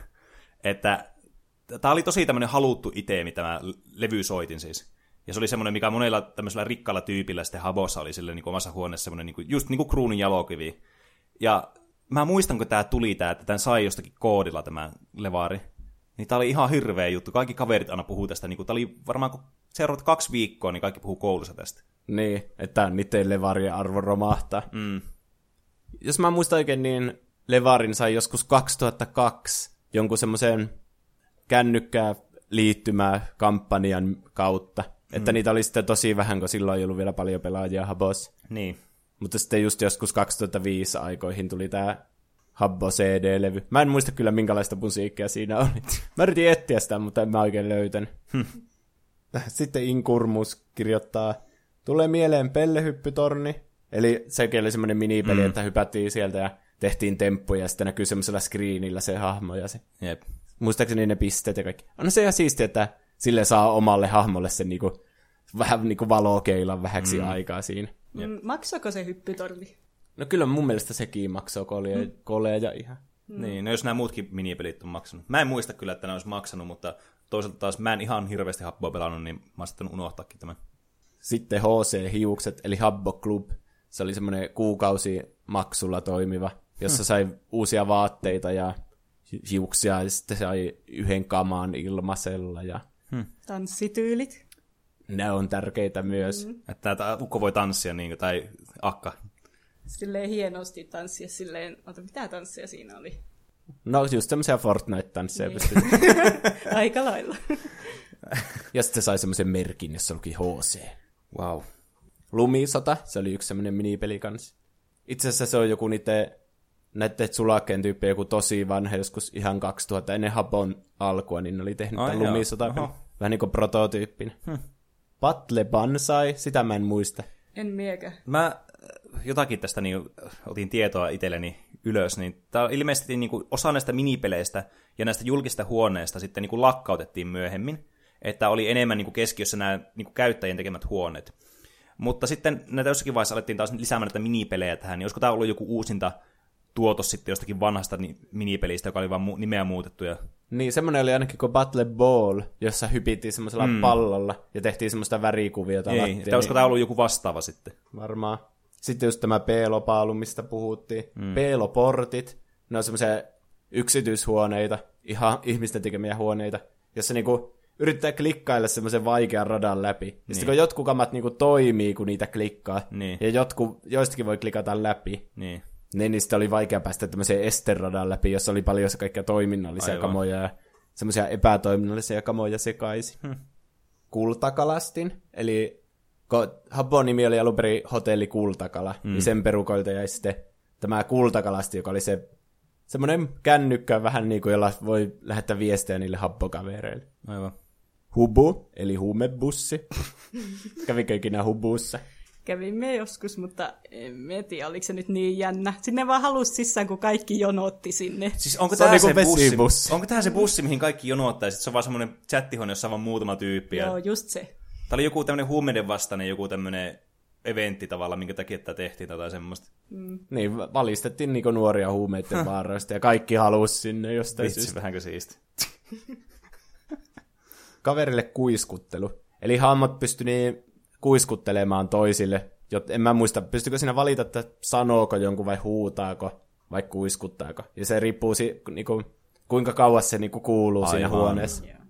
Että tämä oli tosi tämmöinen haluttu iteemi, tämä levysoitin siis. Ja se oli semmoinen, mikä monella tämmöisellä rikkaalla tyypillä sitten Habossa oli sille niin omassa huoneessa semmoinen niin kuin, just niin kuin kruunun jalokivi. Ja mä muistan, kun tämä tuli tämä, että tämän sai jostakin koodilla tämä levari. Niin tää oli ihan hirveä juttu. Kaikki kaverit aina puhuu tästä. Niin tää oli varmaan kun seuraavat kaksi viikkoa, niin kaikki puhuu koulussa tästä. Niin, että niiden levarien arvo romahtaa. Mm. Jos mä muistan oikein, niin levarin sai joskus 2002 jonkun semmoisen kännykkää liittymää kampanjan kautta. Mm. Että niitä oli sitten tosi vähän, kun silloin ei ollut vielä paljon pelaajia Habos. Niin. Mutta sitten just joskus 2005 aikoihin tuli tämä Habbo CD-levy. Mä en muista kyllä, minkälaista musiikkia siinä oli. Mä yritin etsiä sitä, mutta en mä oikein löytänyt. Hmm. Sitten Inkurmus kirjoittaa, tulee mieleen pellehyppytorni, eli sekin oli semmoinen minipeli, mm. että hypättiin sieltä ja tehtiin temppuja, ja sitten näkyy semmoisella screenillä se hahmo ja se. Jep. Muistaakseni ne pisteet ja kaikki. On se ihan siistiä, että sille saa omalle hahmolle sen niinku, vähän niinku valokeilan vähäksi mm. aikaa siinä. Mm, maksako se hyppytorni? No kyllä mun mielestä sekin maksoi koleja, mm. koleja ihan. Mm. Niin, no jos nämä muutkin minipelit on maksanut. Mä en muista kyllä, että ne olisi maksanut, mutta toisaalta taas mä en ihan hirveästi Habboa pelannut, niin mä oon unohtaakin tämän. Sitten HC Hiukset, eli Habbo Club. Se oli semmoinen kuukausi maksulla toimiva, jossa hmm. sai uusia vaatteita ja hiuksia, ja sitten sai yhden kamaan ilmasella. Ja... Hmm. Tanssityylit. Ne on tärkeitä myös. Mm. Että tämä ukko voi tanssia, niin, tai akka. Silleen hienosti tanssia, silleen, ota, mitä tanssia siinä oli? No just tämmöisiä Fortnite-tansseja niin. Aika lailla. ja sitten se sai semmoisen merkin, jossa luki HC. Wow. Lumisota, se oli yksi semmoinen minipeli kanssa. Itse asiassa se on joku niiden näiden sulakkeen tyyppi joku tosi vanha, joskus ihan 2000 ennen Habon alkua, niin ne oli tehnyt tämän Lumisota. Vähän niin kuin prototyyppinen. Hmm. Battle Bansai, sitä mä en muista. En miekä. Mä äh, jotakin tästä niin, otin tietoa itselleni ylös, niin tämä ilmeisesti niin kuin, osa näistä minipeleistä ja näistä julkista huoneista sitten niin kuin lakkautettiin myöhemmin, että oli enemmän niin kuin keskiössä nämä niin kuin käyttäjien tekemät huoneet. Mutta sitten näitä jossakin vaiheessa alettiin taas lisäämään näitä minipelejä tähän, niin olisiko tämä ollut joku uusinta tuotos sitten jostakin vanhasta minipelistä, joka oli vain mu- nimeä muutettu. Ja... Niin, semmoinen oli ainakin kuin Battle Ball, jossa hypittiin semmoisella mm. pallolla ja tehtiin semmoista värikuviota. Ei, että olisiko tämä ollut joku vastaava sitten? Varmaan. Sitten just tämä Peelopaalu, mistä puhuttiin. Mm. Peeloportit, ne on semmoisia yksityishuoneita, ihan ihmisten tekemiä huoneita, jossa niinku yrittää klikkailla semmoisen vaikean radan läpi. Ja niin. sitten kun jotkut kamat niinku toimii, kun niitä klikkaa, niin. ja jotkut, joistakin voi klikata läpi, niin. Niin, niin sitten oli vaikea päästä tämmöiseen esteradan läpi, jossa oli paljon kaikkia toiminnallisia Aivan. kamoja ja semmoisia epätoiminnallisia kamoja sekaisin. Hmm. Kultakalastin, eli Habon nimi oli alun perin hotelli Kultakala, hmm. niin sen perukoilta jäi sitten tämä Kultakalasti, joka oli se semmoinen kännykkä vähän niin kuin, jolla voi lähettää viestejä niille habbokavereille. Aivan. Hubu, eli huumebussi. Kävikö ikinä hubussa? Kävimme joskus, mutta en tiedä, oliko se nyt niin jännä. Sinne vaan halusi sisään, kun kaikki jonotti sinne. Siis onko tämä se, niinku se bussi? Onko tämä se bussi, mihin kaikki jonottaa, ja se on vaan semmoinen chattihuone, jossa on vaan muutama tyyppi. Joo, just se. Tämä oli joku tämmöinen huumeiden vastainen, joku tämmöinen eventti tavalla, minkä takia tämä tehtiin tai semmoista. Mm. Niin, valistettiin niinku nuoria huumeiden vaaroista ja kaikki halusi sinne jostain Vitsi, syystä. vähänkö siisti. Kaverille kuiskuttelu. Eli hahmot pystyi niin kuiskuttelemaan toisille. Jot, en mä muista, pystykö siinä valita, että sanooko jonkun vai huutaako vai kuiskuttaako. Ja se riippuu si, niinku, kuinka kauas se niinku kuuluu Aivan. siinä huoneessa. Yeah.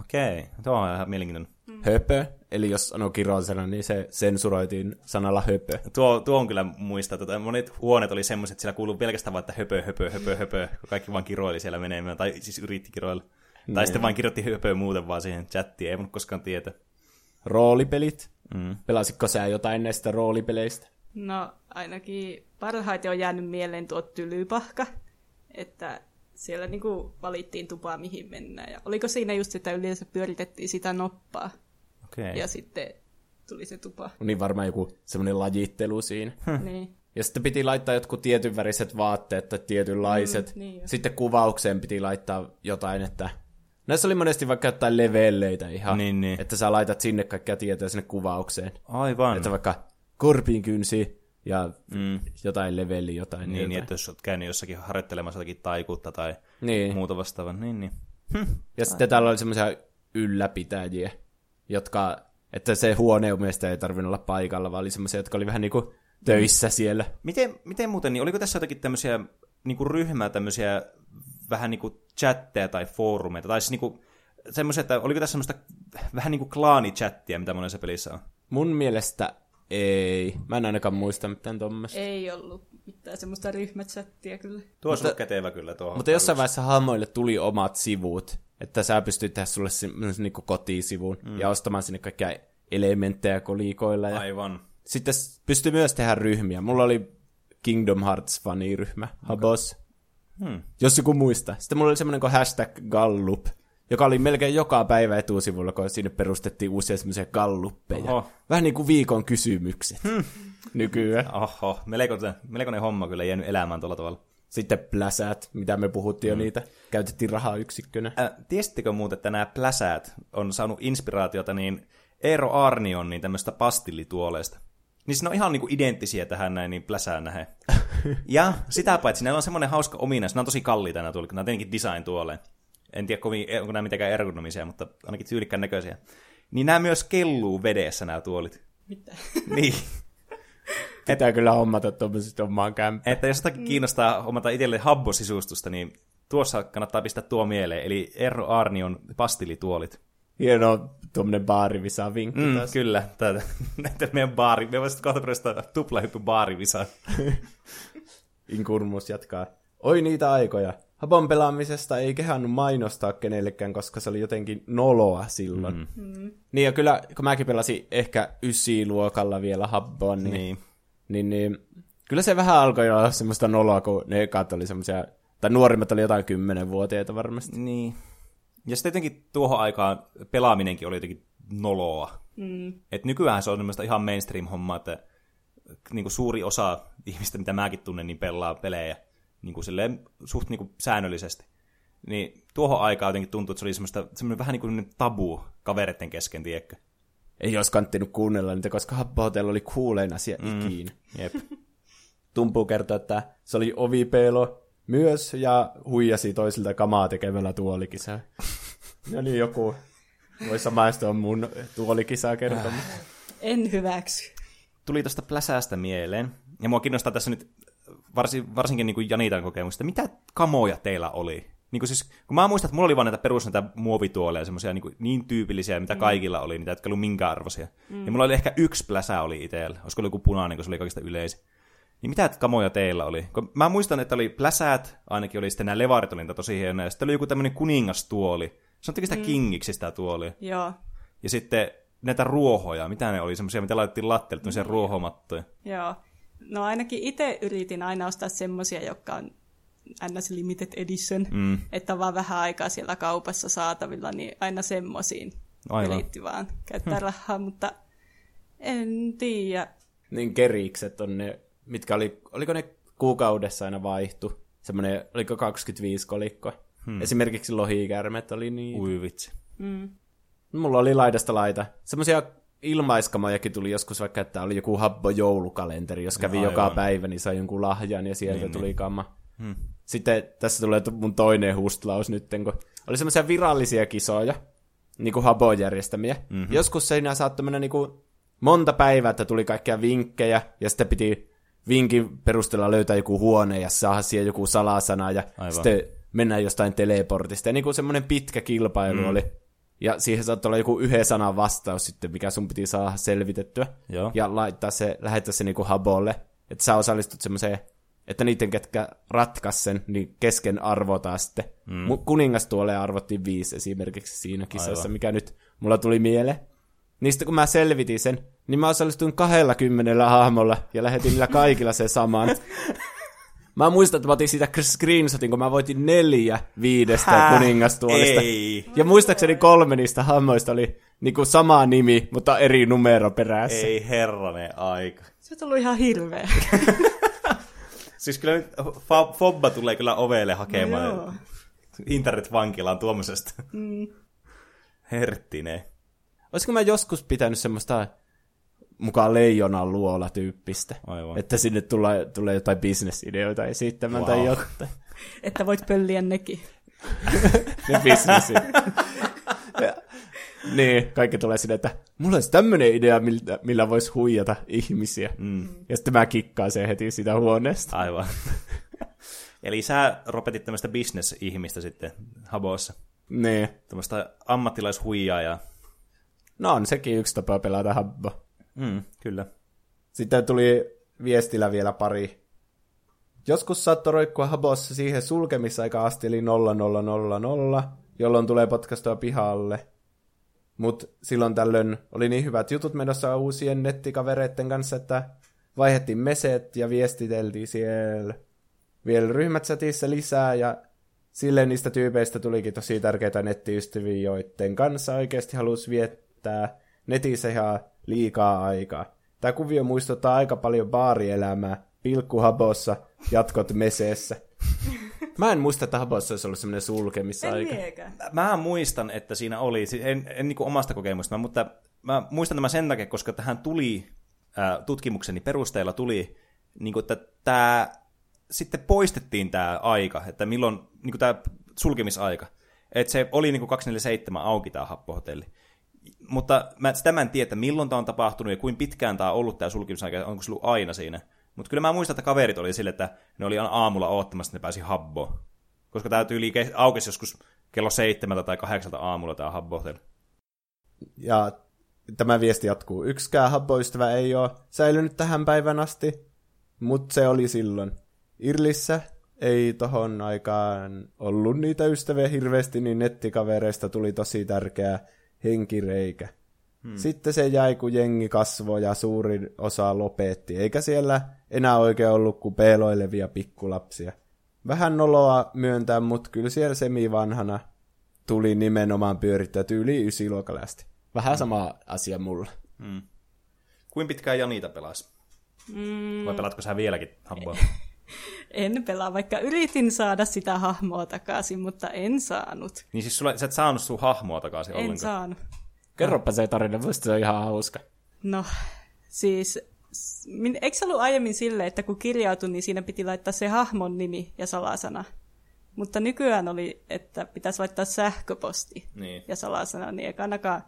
Okei, okay. tuo on ihan mielenkiintoinen. Mm. Höpö, eli jos sanoo kirjallisena, niin se sensuroitiin sanalla höpö. Tuo, tuo on kyllä muista, että tota, monet huoneet oli semmoiset, että siellä kuuluu pelkästään vain, että höpö, höpö, höpö, höpö, kun kaikki vaan kiroili siellä menemään, tai siis yritti kiroilla. Tai niin. sitten vain kirjoitti höpöä muuten vaan siihen chattiin, ei voinut koskaan tietää. Roolipelit. Mm. Pelasitko sä jotain näistä roolipeleistä? No ainakin parhaiten on jäänyt mieleen tuo tylypahka, että siellä niinku valittiin tupaa, mihin mennään. Ja oliko siinä just, että yleensä pyöritettiin sitä noppaa. Okay. Ja sitten tuli se tupa. Niin varmaan joku semmoinen lajittelu siinä. Niin. Ja sitten piti laittaa jotkut tietyn väriset vaatteet tai tietynlaiset. Mm, niin sitten kuvaukseen piti laittaa jotain, että... Näissä oli monesti vaikka jotain levelleitä ihan, niin, niin. että sä laitat sinne kaikkia tietoja sinne kuvaukseen. Aivan. Että vaikka korpiin kynsi ja mm. jotain leveli, jotain. Niin, jotain. niin, että jos olet käynyt jossakin harjoittelemassa jotakin taikuutta tai niin. muuta vastaavaa. Niin, niin. Hm. Ja sitten täällä oli semmoisia ylläpitäjiä, jotka, että se huone mielestä ei tarvinnut olla paikalla, vaan oli semmoisia, jotka oli vähän niin kuin töissä siellä. Miten, miten muuten, niin oliko tässä jotakin tämmöisiä niin kuin ryhmää, tämmöisiä vähän niin kuin chatteja tai foorumeita, tai siis niin kuin semmoisia, että oliko tässä semmoista vähän niin kuin klaanichattia, mitä monessa pelissä on? Mun mielestä ei. Mä en ainakaan muista mitään tuommoista. Ei ollut mitään semmoista ryhmächattia kyllä. Tuo on kätevä kyllä tuohon. Mutta jossain vaiheessa hahmoille tuli omat sivut, että sä pystyt tehdä sulle niin kotisivun mm. ja ostamaan sinne kaikkia elementtejä kolikoilla. Ja... Aivan. Sitten pystyy myös tehdä ryhmiä. Mulla oli Kingdom Hearts faniryhmä, okay. Habos. Hmm. Jos joku muistaa. Sitten mulla oli semmoinen kuin hashtag Gallup, joka oli melkein joka päivä etusivulla, kun sinne perustettiin uusia semmoisia galluppeja. Oho. Vähän niin kuin viikon kysymykset hmm. nykyään. Oho, melkoinen, melkoinen homma kyllä jäänyt elämään tuolla tavalla. Sitten pläsäät, mitä me puhuttiin mm. jo niitä, käytettiin rahaa yksikkönä. Äh, tiesittekö muuten, että nämä pläsäät on saanut inspiraatiota niin Eero Arnion niin tämmöistä pastillituoleista? Niin ne on ihan niinku identtisiä tähän näin niin pläsään nähe. ja sitä paitsi, näillä on semmoinen hauska ominaisuus, nämä on tosi kalliita nämä tuolit, nämä on tietenkin design tuoleen en tiedä kovin, onko nämä mitenkään ergonomisia, mutta ainakin tyylikkään näköisiä. Niin nämä myös kelluu vedessä nämä tuolit. Mitä? niin. Pitää kyllä hommata tuommoisesta omaan kämppään. Että jos jotakin kiinnostaa hommata itselle habbosisustusta, niin tuossa kannattaa pistää tuo mieleen. Eli Erro Arnion pastillituolit. Hieno tuommoinen baarivisa vinkki mm, taas. Kyllä, tätä, näitä meidän baari. Me voisit kohta perustaa tuplahyppy baarivisa. Inkurmus jatkaa. Oi niitä aikoja. Habon pelaamisesta ei kehannut mainostaa kenellekään, koska se oli jotenkin noloa silloin. Mm. Mm. Niin ja kyllä, kun mäkin pelasin ehkä ysi-luokalla vielä Habboa, niin, niin. Niin, niin, kyllä se vähän alkoi olla semmoista noloa, kun ne ekat oli semmoisia, tai nuorimmat oli jotain kymmenenvuotiaita varmasti. Niin. Ja sitten jotenkin tuohon aikaan pelaaminenkin oli jotenkin noloa. Mm. Et nykyään se on semmoista ihan mainstream-hommaa, että niin kuin suuri osa ihmistä, mitä mäkin tunnen, niin pelaa pelejä niin kuin silleen, suht niin kuin säännöllisesti. Niin tuohon aikaan jotenkin tuntui, että se oli semmoista, semmoinen vähän niin kuin tabu kavereiden kesken, tiedätkö? Ei olisi kanttinut kuunnella niitä, koska Habbo Hotel oli kuulein asia mm. ikinä. Jep. Tumpuu kertoa, että se oli ovipeilo myös ja huijasi toisilta kamaa tekemällä tuolikisää. no niin, joku voi samaistua mun tuolikisaa kertomaan. En hyväksy. Tuli tuosta pläsäästä mieleen. Ja mua kiinnostaa tässä nyt varsin, varsinkin niin kuin Janitan kokemusta, mitä kamoja teillä oli? Niin kuin siis, kun mä muistan, että mulla oli vaan näitä perus näitä muovituoleja, semmoisia niin, niin tyypillisiä, mitä mm. kaikilla oli, niitä, jotka oli minkä arvoisia. Mm. Ja mulla oli ehkä yksi pläsä oli itsellä, olisiko ollut joku punainen, kun se oli kaikista yleisin. Niin mitä kamoja teillä oli? Kun mä muistan, että oli pläsäät, ainakin oli sitten nämä levarit oli tosi hienoja, ja sitten oli joku tämmöinen kuningastuoli. Se on sitä mm. kingiksi sitä tuolia. Joo. Ja sitten näitä ruohoja, mitä ne oli, semmoisia, mitä laitettiin latteelle, tämmöisiä mm. ruohomattoja. Joo. No ainakin itse yritin aina ostaa semmosia, jotka on NS Limited Edition, mm. että on vaan vähän aikaa siellä kaupassa saatavilla, niin aina semmosiin yritti vaan käyttää rahaa, mutta en tiedä. Niin kerikset on ne, mitkä oli, oliko ne kuukaudessa aina vaihtu? Semmoinen, oliko 25 kolikko? Hmm. Esimerkiksi lohikärmet oli niin. Ui vitsi. Mm. Mulla oli laidasta laita. Semmoisia ilmaiskamojakin tuli joskus vaikka, että oli joku habbo joulukalenteri, jos kävi no, joka päivä, niin sai jonkun lahjan ja sieltä niin, tuli niin. kama. Hmm. Sitten tässä tulee mun toinen hustlaus nyt, kun oli semmoisia virallisia kisoja, niin kuin habon järjestämiä. Mm-hmm. Joskus siinä saattoi mennä niin kuin monta päivää, että tuli kaikkia vinkkejä, ja sitten piti vinkin perusteella löytää joku huone ja saada siihen joku salasana, ja Aivan. sitten mennään jostain teleportista. Ja niin kuin semmoinen pitkä kilpailu mm. oli. Ja siihen saattoi olla joku yhden sanan vastaus sitten, mikä sun piti saada selvitettyä. Joo. Ja laittaa se, lähettää se niinku habolle. Että sä osallistut semmoiseen, että niiden, ketkä ratkas sen, niin kesken arvotaan sitten. Mm. Kuningastuolle arvottiin viisi esimerkiksi siinä kisassa, Aivan. mikä nyt mulla tuli mieleen. Niistä kun mä selvitin sen, niin mä osallistuin kymmenellä hahmolla ja lähetin niillä kaikilla se saman. Mä muistan, että mä otin siitä screenshotin, kun mä voitin neljä viidestä Hää? kuningastuolista. Ei. Ja muistaakseni kolme niistä hahmoista oli niinku sama nimi, mutta eri numero perässä. Ei herranen aika. Se on tullut ihan hirveä. siis kyllä nyt Fobba tulee kyllä ovelle hakemaan no internet-vankilaan tuommoisesta. Mm. Herttinen. Olisiko mä joskus pitänyt semmoista mukaan leijonan luola tyyppistä. Aivan. Että sinne tulee, tulee jotain bisnesideoita esittämään wow. tai jotain. Että voit pölliä nekin. ne bisnesi. niin, kaikki tulee sinne, että mulla olisi tämmöinen idea, millä, millä voisi huijata ihmisiä. Mm. Ja sitten mä kikkaan sen heti sitä huoneesta. Aivan. Eli sä ropetit tämmöistä bisnesihmistä sitten Habossa. Niin. Tämmöistä ammattilaishuijaajaa. No on sekin yksi tapa pelata Habbo. Mm, kyllä. Sitten tuli viestillä vielä pari. Joskus saattoi roikkua Habossa siihen sulkemisaika asti, eli 0000, jolloin tulee podcastua pihalle. Mutta silloin tällöin oli niin hyvät jutut menossa uusien nettikavereiden kanssa, että vaihettiin meset ja viestiteltiin siellä. Vielä ryhmät lisää ja silleen niistä tyypeistä tulikin tosi tärkeitä nettiystäviä, joiden kanssa oikeasti halusi viettää netissä ihan liikaa aikaa. Tämä kuvio muistuttaa aika paljon baarielämää, pilkkuhabossa, jatkot meseessä. Mä en muista, että habossa olisi ollut semmoinen sulkemisaika. En Mä muistan, että siinä oli, en, en niin omasta kokemusta, mutta mä muistan tämän sen takia, koska tähän tuli, äh, tutkimukseni perusteella tuli, niin kuin, että tämä sitten poistettiin tämä aika, että milloin niin kuin tämä sulkemisaika. Että se oli niin kuin 247 auki tämä happohotelli mutta mä, sitä mä en tiedä, että milloin tämä on tapahtunut ja kuinka pitkään tämä on ollut tämä sulkimisaika, onko se ollut aina siinä. Mutta kyllä mä muistan, että kaverit oli sille, että ne oli aamulla oottamassa, että ne pääsi habboon. Koska tämä tyyli aukesi joskus kello seitsemältä tai kahdeksalta aamulla tämä habbo Ja tämä viesti jatkuu. Yksikään habboystävä ei ole säilynyt tähän päivän asti, mutta se oli silloin. Irlissä ei tohon aikaan ollut niitä ystäviä hirveästi, niin nettikavereista tuli tosi tärkeää henkireikä. Hmm. Sitten se jäi, kun jengi kasvoi ja suurin osa lopetti, eikä siellä enää oikein ollut kuin peloilevia pikkulapsia. Vähän noloa myöntää, mutta kyllä siellä semi-vanhana tuli nimenomaan pyörittää yli ysiluokalle asti. Vähän hmm. sama asia mulla. Hmm. Kuin pitkään Janita pelasi? Mm. Vai pelatko sä vieläkin hahmoa? en pelaa, vaikka yritin saada sitä hahmoa takaisin, mutta en saanut. Niin siis sulla, sä et saanut sun hahmoa takaisin en ollenkaan? saanut. Kerropa se tarina, musta se on ihan hauska. No, siis eikö se ollut aiemmin sille, että kun kirjautui, niin siinä piti laittaa se hahmon nimi ja salasana. Mutta nykyään oli, että pitäisi laittaa sähköposti niin. ja salasana, niin ekanakaan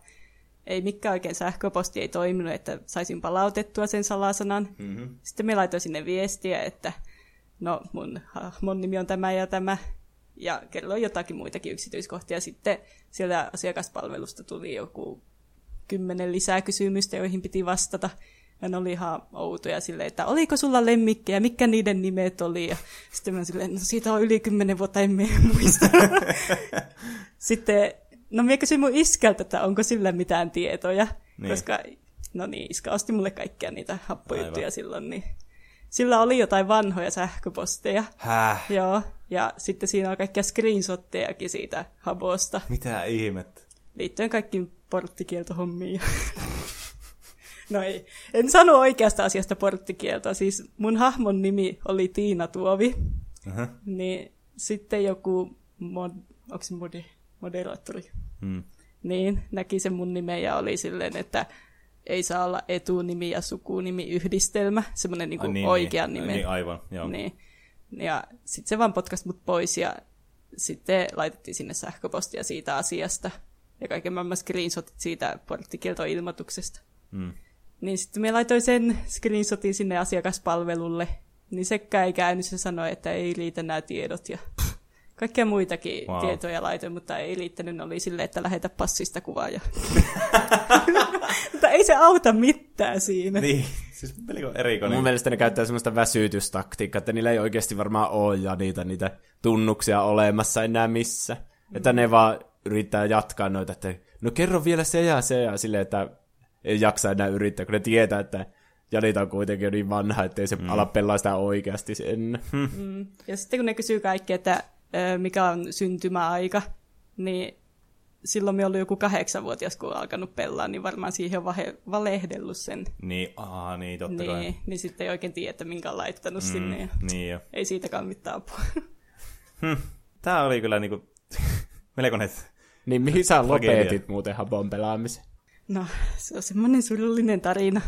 ei mikään oikein sähköposti ei toiminut, että saisin palautettua sen salasanan. Mm-hmm. Sitten me laitoin sinne viestiä, että no mun hahmon nimi on tämä ja tämä, ja kerroin jotakin muitakin yksityiskohtia. Sitten siellä asiakaspalvelusta tuli joku kymmenen lisää kysymystä, joihin piti vastata. Ja ne oli ihan outoja silleen, että oliko sulla lemmikkejä, mikä niiden nimet oli. Ja sitten mä silleen, no siitä on yli kymmenen vuotta, en muista. sitten, no mä kysyin mun iskältä, että onko sillä mitään tietoja. Niin. Koska, no niin, iska osti mulle kaikkia niitä happojuttuja Aivan. silloin, niin sillä oli jotain vanhoja sähköposteja. Häh? Joo, ja sitten siinä on kaikkia screenshottejakin siitä habosta. Mitä ihmettä? Liittyen kaikkiin porttikieltohommiin. no ei, en sano oikeasta asiasta porttikieltoa. Siis mun hahmon nimi oli Tiina Tuovi. Uh-huh. Niin sitten joku, mod, onko se modi, moderaattori? Hmm. Niin, näki sen mun nimen ja oli silleen, että ei saa olla etunimi ja sukunimi yhdistelmä, semmoinen niinku Ai niin, oikea niin, nimi. Niin, aivan, joo. Niin. Ja sitten se vaan potkasi mut pois ja sitten laitettiin sinne sähköpostia siitä asiasta ja kaiken maailman screenshotit siitä porttikieltoilmoituksesta. Mm. Niin sitten me laitoin sen screenshotin sinne asiakaspalvelulle, niin sekään ei käynyt, se sanoi, että ei riitä nämä tiedot ja kaikkia muitakin Wow. tietoja laitoin, mutta ei riittänyt, ne oli silleen, että lähetä passista kuvaa. Ja... mutta ei se auta mitään siinä. Niin, siis melko erikoinen. Mun mielestä ne käyttää semmoista väsytystaktiikkaa, että niillä ei oikeasti varmaan ole ja niitä, niitä tunnuksia olemassa enää missä. Mm. Että ne vaan yrittää jatkaa noita, että no kerro vielä se ja se ja silleen, että ei jaksa enää yrittää, kun ne tietää, että Janita on kuitenkin jo niin vanha, ettei se mm. ala pelaa sitä oikeasti sen. Mm. Ja sitten kun ne kysyy kaikki, että mikä on syntymäaika, niin silloin me ollut joku kahdeksanvuotias, kun on alkanut pelaa, niin varmaan siihen on vahe, valehdellut sen. Niin, aa, niin, totta Niin, kai. niin sitten ei oikein tiedä, että minkä on laittanut mm. sinne. Ja Niin jo. ei siitäkään mitään apua. Hm. Tää oli kyllä niinku melkoinen... Niin mihin sä lopetit muuten Habon pelaamisen? No, se on semmoinen surullinen tarina,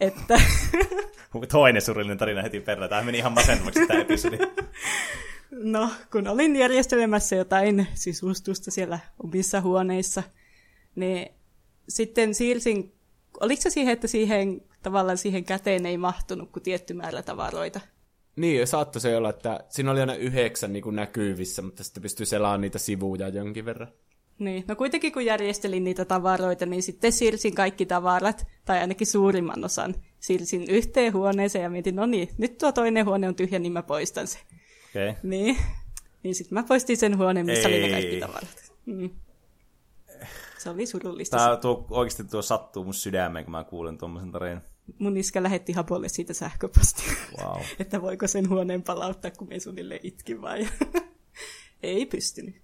että Toinen surullinen tarina heti perään. Tämä meni ihan masentavaksi tämä episodi. no, kun olin järjestelemässä jotain sisustusta siellä omissa huoneissa, niin sitten siirsin, oliko se siihen, että siihen tavallaan siihen käteen ei mahtunut kuin tietty määrä tavaroita? Niin, saattoi se olla, että siinä oli aina yhdeksän niin kuin näkyvissä, mutta sitten pystyy selaamaan niitä sivuja jonkin verran. Niin, no kuitenkin kun järjestelin niitä tavaroita, niin sitten siirsin kaikki tavarat, tai ainakin suurimman osan, siirsin yhteen huoneeseen ja mietin, no niin, nyt tuo toinen huone on tyhjä, niin mä poistan sen. Okay. Niin, niin sitten mä poistin sen huoneen, missä oli ne Ei. kaikki tavarat. Mm. Se oli surullista. Tää tuo, oikeasti tuo sattuu mun sydämeen, kun mä kuulen tuommoisen tarinan. Mun iskä lähetti Hapolle siitä sähköpostia, Wow. että voiko sen huoneen palauttaa, kun me suunnilleen itkin vai. Ei pystynyt.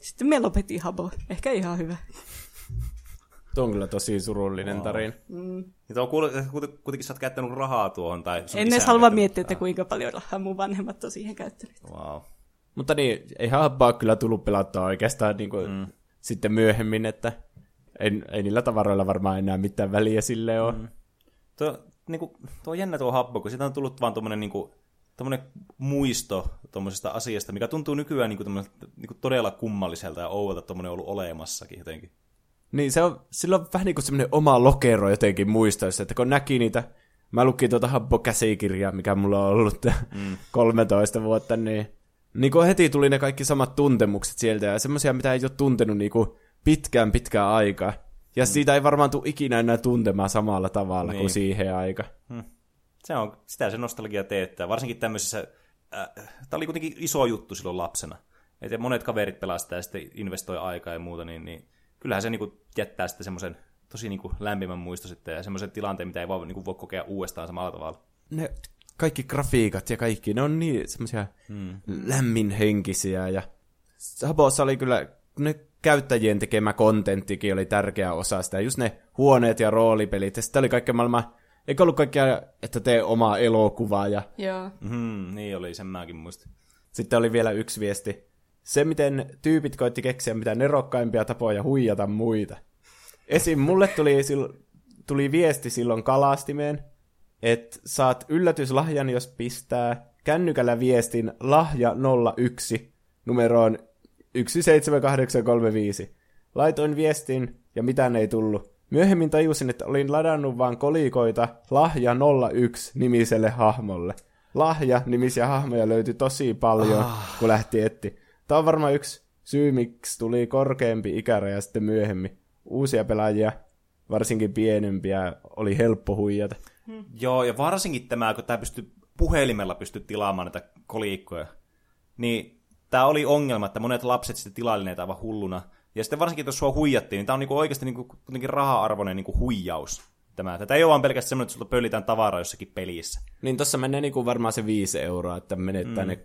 Sitten me lopetin Habo. Ehkä ihan hyvä. Tuo on kyllä tosi surullinen wow. tarina. Ja tuo kuule, että kuiten- kuitenkin sä oot käyttänyt rahaa tuohon. Tai En edes halua miettiä, että kuinka paljon rahaa mun vanhemmat on siihen käyttänyt. Wow. Mutta niin, eihän Habbaa kyllä tullut pelattua oikeastaan niin kuin mm. sitten myöhemmin, että ei, ei niillä tavaroilla varmaan enää mitään väliä sille ole. Mm. Tuo, niinku, tuo on jännä tuo happo, kun siitä on tullut vaan tuommoinen niinku, tommonen muisto tuommoisesta asiasta, mikä tuntuu nykyään niinku, niinku todella kummalliselta ja ouvolta, että tuommoinen on ollut olemassakin jotenkin. Niin, se on, sillä on vähän niin kuin semmoinen oma lokero jotenkin muistoissa, että kun näki niitä, mä lukin tuota Habbo-käsikirjaa, mikä mulla on ollut mm. 13 vuotta, niin, niin kuin heti tuli ne kaikki samat tuntemukset sieltä, ja semmoisia, mitä ei ole tuntenut niin kuin pitkään pitkään aikaa. Ja mm. siitä ei varmaan tule ikinä enää tuntemaan samalla tavalla niin. kuin siihen aikaan. Se on, sitä se nostalgia teettää, varsinkin tämmöisessä, äh, tämä oli kuitenkin iso juttu silloin lapsena. Et monet kaverit pelaa sitä ja sitten investoi aikaa ja muuta, niin, niin kyllähän se niinku jättää sitten semmoisen tosi niinku lämpimän muisto sitten ja semmoisen tilanteen, mitä ei vaan niinku voi kokea uudestaan samalla tavalla. Ne kaikki grafiikat ja kaikki, ne on niin semmoisia mm. lämminhenkisiä ja Sabossa oli kyllä, ne käyttäjien tekemä kontenttikin oli tärkeä osa sitä, just ne huoneet ja roolipelit, ja sitten oli kaikkea maailman, eikä ollut kaikkea, että tee omaa elokuvaa, ja Joo. Mm, niin oli, sen mäkin muistin. sitten oli vielä yksi viesti, se miten tyypit koitti keksiä mitä nerokkaimpia tapoja huijata muita. Esim. mulle tuli, sil- tuli viesti silloin kalastimeen, että saat yllätyslahjan, jos pistää kännykällä viestin lahja 01 numeroon 17835. Laitoin viestin ja mitään ei tullut. Myöhemmin tajusin, että olin ladannut vaan kolikoita lahja 01 nimiselle hahmolle. Lahja-nimisiä hahmoja löytyi tosi paljon, ah. kun lähti etti. Tämä on varmaan yksi syy, miksi tuli korkeampi ikäraja sitten myöhemmin. Uusia pelaajia, varsinkin pienempiä, oli helppo huijata. Joo, ja varsinkin tämä, kun tämä pystyy puhelimella pystyy tilaamaan näitä kolikkoja, niin tämä oli ongelma, että monet lapset sitten tilaili näitä aivan hulluna. Ja sitten varsinkin, jos sua huijattiin, niin tämä on niinku oikeasti niinku, kuitenkin raha-arvoinen niinku huijaus. Tämä. Tätä ei ole vaan pelkästään semmoinen, että sulta pöllitään tavaraa jossakin pelissä. Niin tossa menee niinku varmaan se viisi euroa, että menettää mm. ne,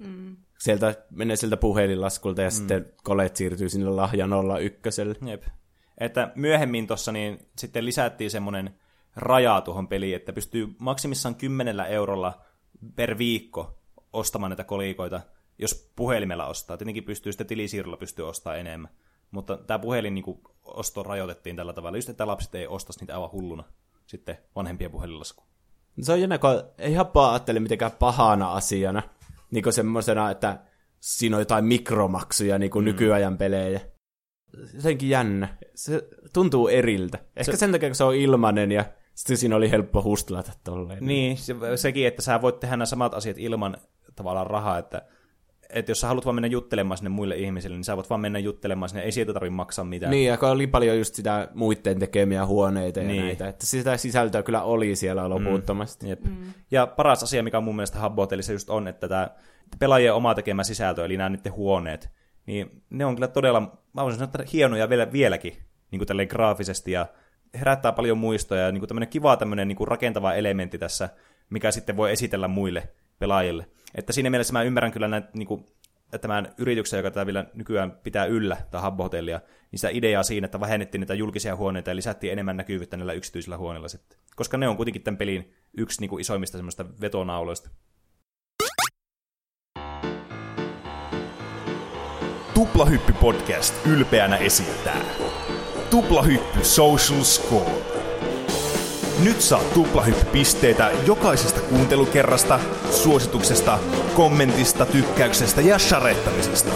sieltä, menee sieltä puhelinlaskulta ja mm. sitten kolet siirtyy sinne lahja 01. Jep. Että myöhemmin tuossa niin sitten lisättiin semmoinen raja tuohon peliin, että pystyy maksimissaan 10 eurolla per viikko ostamaan näitä kolikoita, jos puhelimella ostaa. Tietenkin pystyy sitten tilisiirrolla pystyy ostamaan enemmän. Mutta tämä puhelin niin osto rajoitettiin tällä tavalla, just että lapset ei ostaisi niitä aivan hulluna. sitten vanhempien puhelinlasku. Se on jännä, kun ei Habbo ajattele mitenkään pahana asiana, niin semmoisena, että siinä on jotain mikromaksuja niin kuin mm. nykyajan pelejä. Jotenkin jännä. Se tuntuu eriltä. Ehkä se... sen takia, kun se on ilmanen ja sitten siinä oli helppo hustlata tolleen. Niin, se, sekin, että sä voit tehdä nämä samat asiat ilman tavallaan rahaa, että että jos sä haluat vaan mennä juttelemaan sinne muille ihmisille, niin sä voit vaan mennä juttelemaan sinne, ei siitä tarvitse maksaa mitään. Niin, ja oli paljon just sitä muiden tekemiä huoneita ja niin. näitä, että sitä sisältöä kyllä oli siellä loputtomasti. Mm. Jep. Mm. Ja paras asia, mikä mun mielestä Habbo just on, että tämä pelaajien oma tekemä sisältö, eli nämä niiden huoneet, niin ne on kyllä todella, mä voisin sanoa, että hienoja vielä, vieläkin, niin kuin tälleen graafisesti, ja herättää paljon muistoja, ja niin kuin tämmöinen kiva tämmöinen niin kuin rakentava elementti tässä, mikä sitten voi esitellä muille pelaajille. Että siinä mielessä mä ymmärrän kyllä näitä, niin kuin, tämän yrityksen, joka tätä vielä nykyään pitää yllä, tai Habbo-hotellia, niin sitä ideaa siinä, että vähennettiin niitä julkisia huoneita ja lisättiin enemmän näkyvyyttä näillä yksityisillä huoneilla sitten. Koska ne on kuitenkin tämän pelin yksi niin kuin isoimmista semmoista vetonauloista. Tuplahyppy podcast ylpeänä esittää Tuplahyppy Social Score. Nyt saa tuplahyppypisteitä jokaisesta kuuntelukerrasta, suosituksesta, kommentista, tykkäyksestä ja sharettamisesta.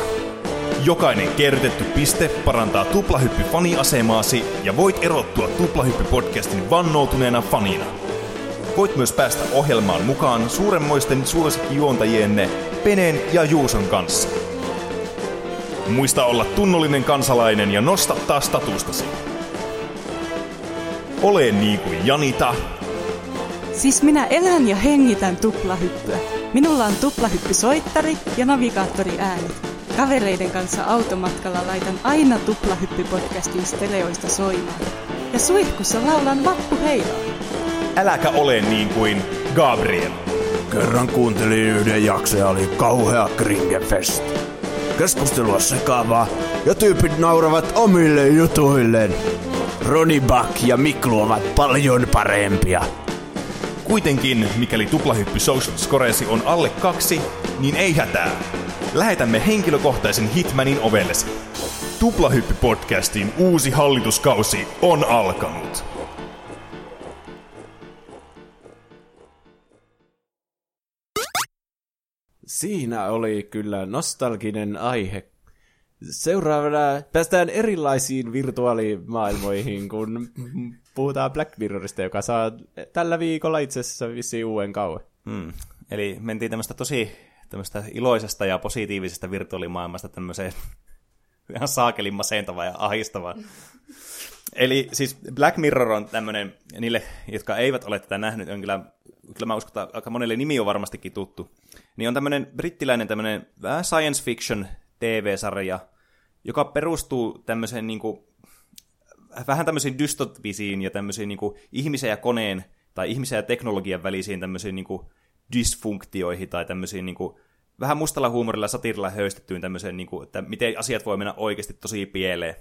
Jokainen kerrytetty piste parantaa tuplahyppy-faniasemaasi ja voit erottua tuplahyppy-podcastin vannoutuneena fanina. Voit myös päästä ohjelmaan mukaan suuremmoisten suosikkijuontajienne Penen ja Juuson kanssa. Muista olla tunnollinen kansalainen ja nostattaa statustasi. Ole niin kuin Janita. Siis minä elän ja hengitän tuplahyppyä. Minulla on tuplahyppysoittari ja navigaattori äänet. Kavereiden kanssa automatkalla laitan aina tuplahyppy-podcastin stereoista soimaan. Ja suihkussa laulan vappu heilaa. Äläkä ole niin kuin Gabriel. Kerran kuuntelin yhden jakson ja oli kauhea kringefest. Keskustelua sekaavaa ja tyypit nauravat omille jutuilleen. Roni Buck ja Miklu ovat paljon parempia. Kuitenkin, mikäli tuplahyppy Social Scoresi on alle kaksi, niin ei hätää. Lähetämme henkilökohtaisen Hitmanin ovellesi. Tuplahyppy-podcastin uusi hallituskausi on alkanut. Siinä oli kyllä nostalginen aihe Seuraavana päästään erilaisiin virtuaalimaailmoihin, kun puhutaan Black Mirrorista, joka saa tällä viikolla itse asiassa vissiin uuden kauan. Hmm. Eli mentiin tämmöistä tosi tämmöistä iloisesta ja positiivisesta virtuaalimaailmasta tämmöiseen ihan saakelin masentavaa ja ahistavaa. Eli siis Black Mirror on tämmöinen, niille, jotka eivät ole tätä nähnyt, on kyllä, kyllä mä uskon, että aika monelle nimi on varmastikin tuttu. Niin on tämmöinen brittiläinen tämmöinen vähän science fiction TV-sarja, joka perustuu tämmöiseen niin kuin, vähän tämmöisiin dystopisiin ja tämmöisiin niin kuin, ihmisen ja koneen tai ihmisen ja teknologian välisiin tämmöisiin niin kuin, dysfunktioihin tai tämmöisiin niin kuin, vähän mustalla huumorilla satirilla höystettyyn tämmöiseen, niin kuin, että miten asiat voi mennä oikeasti tosi pieleen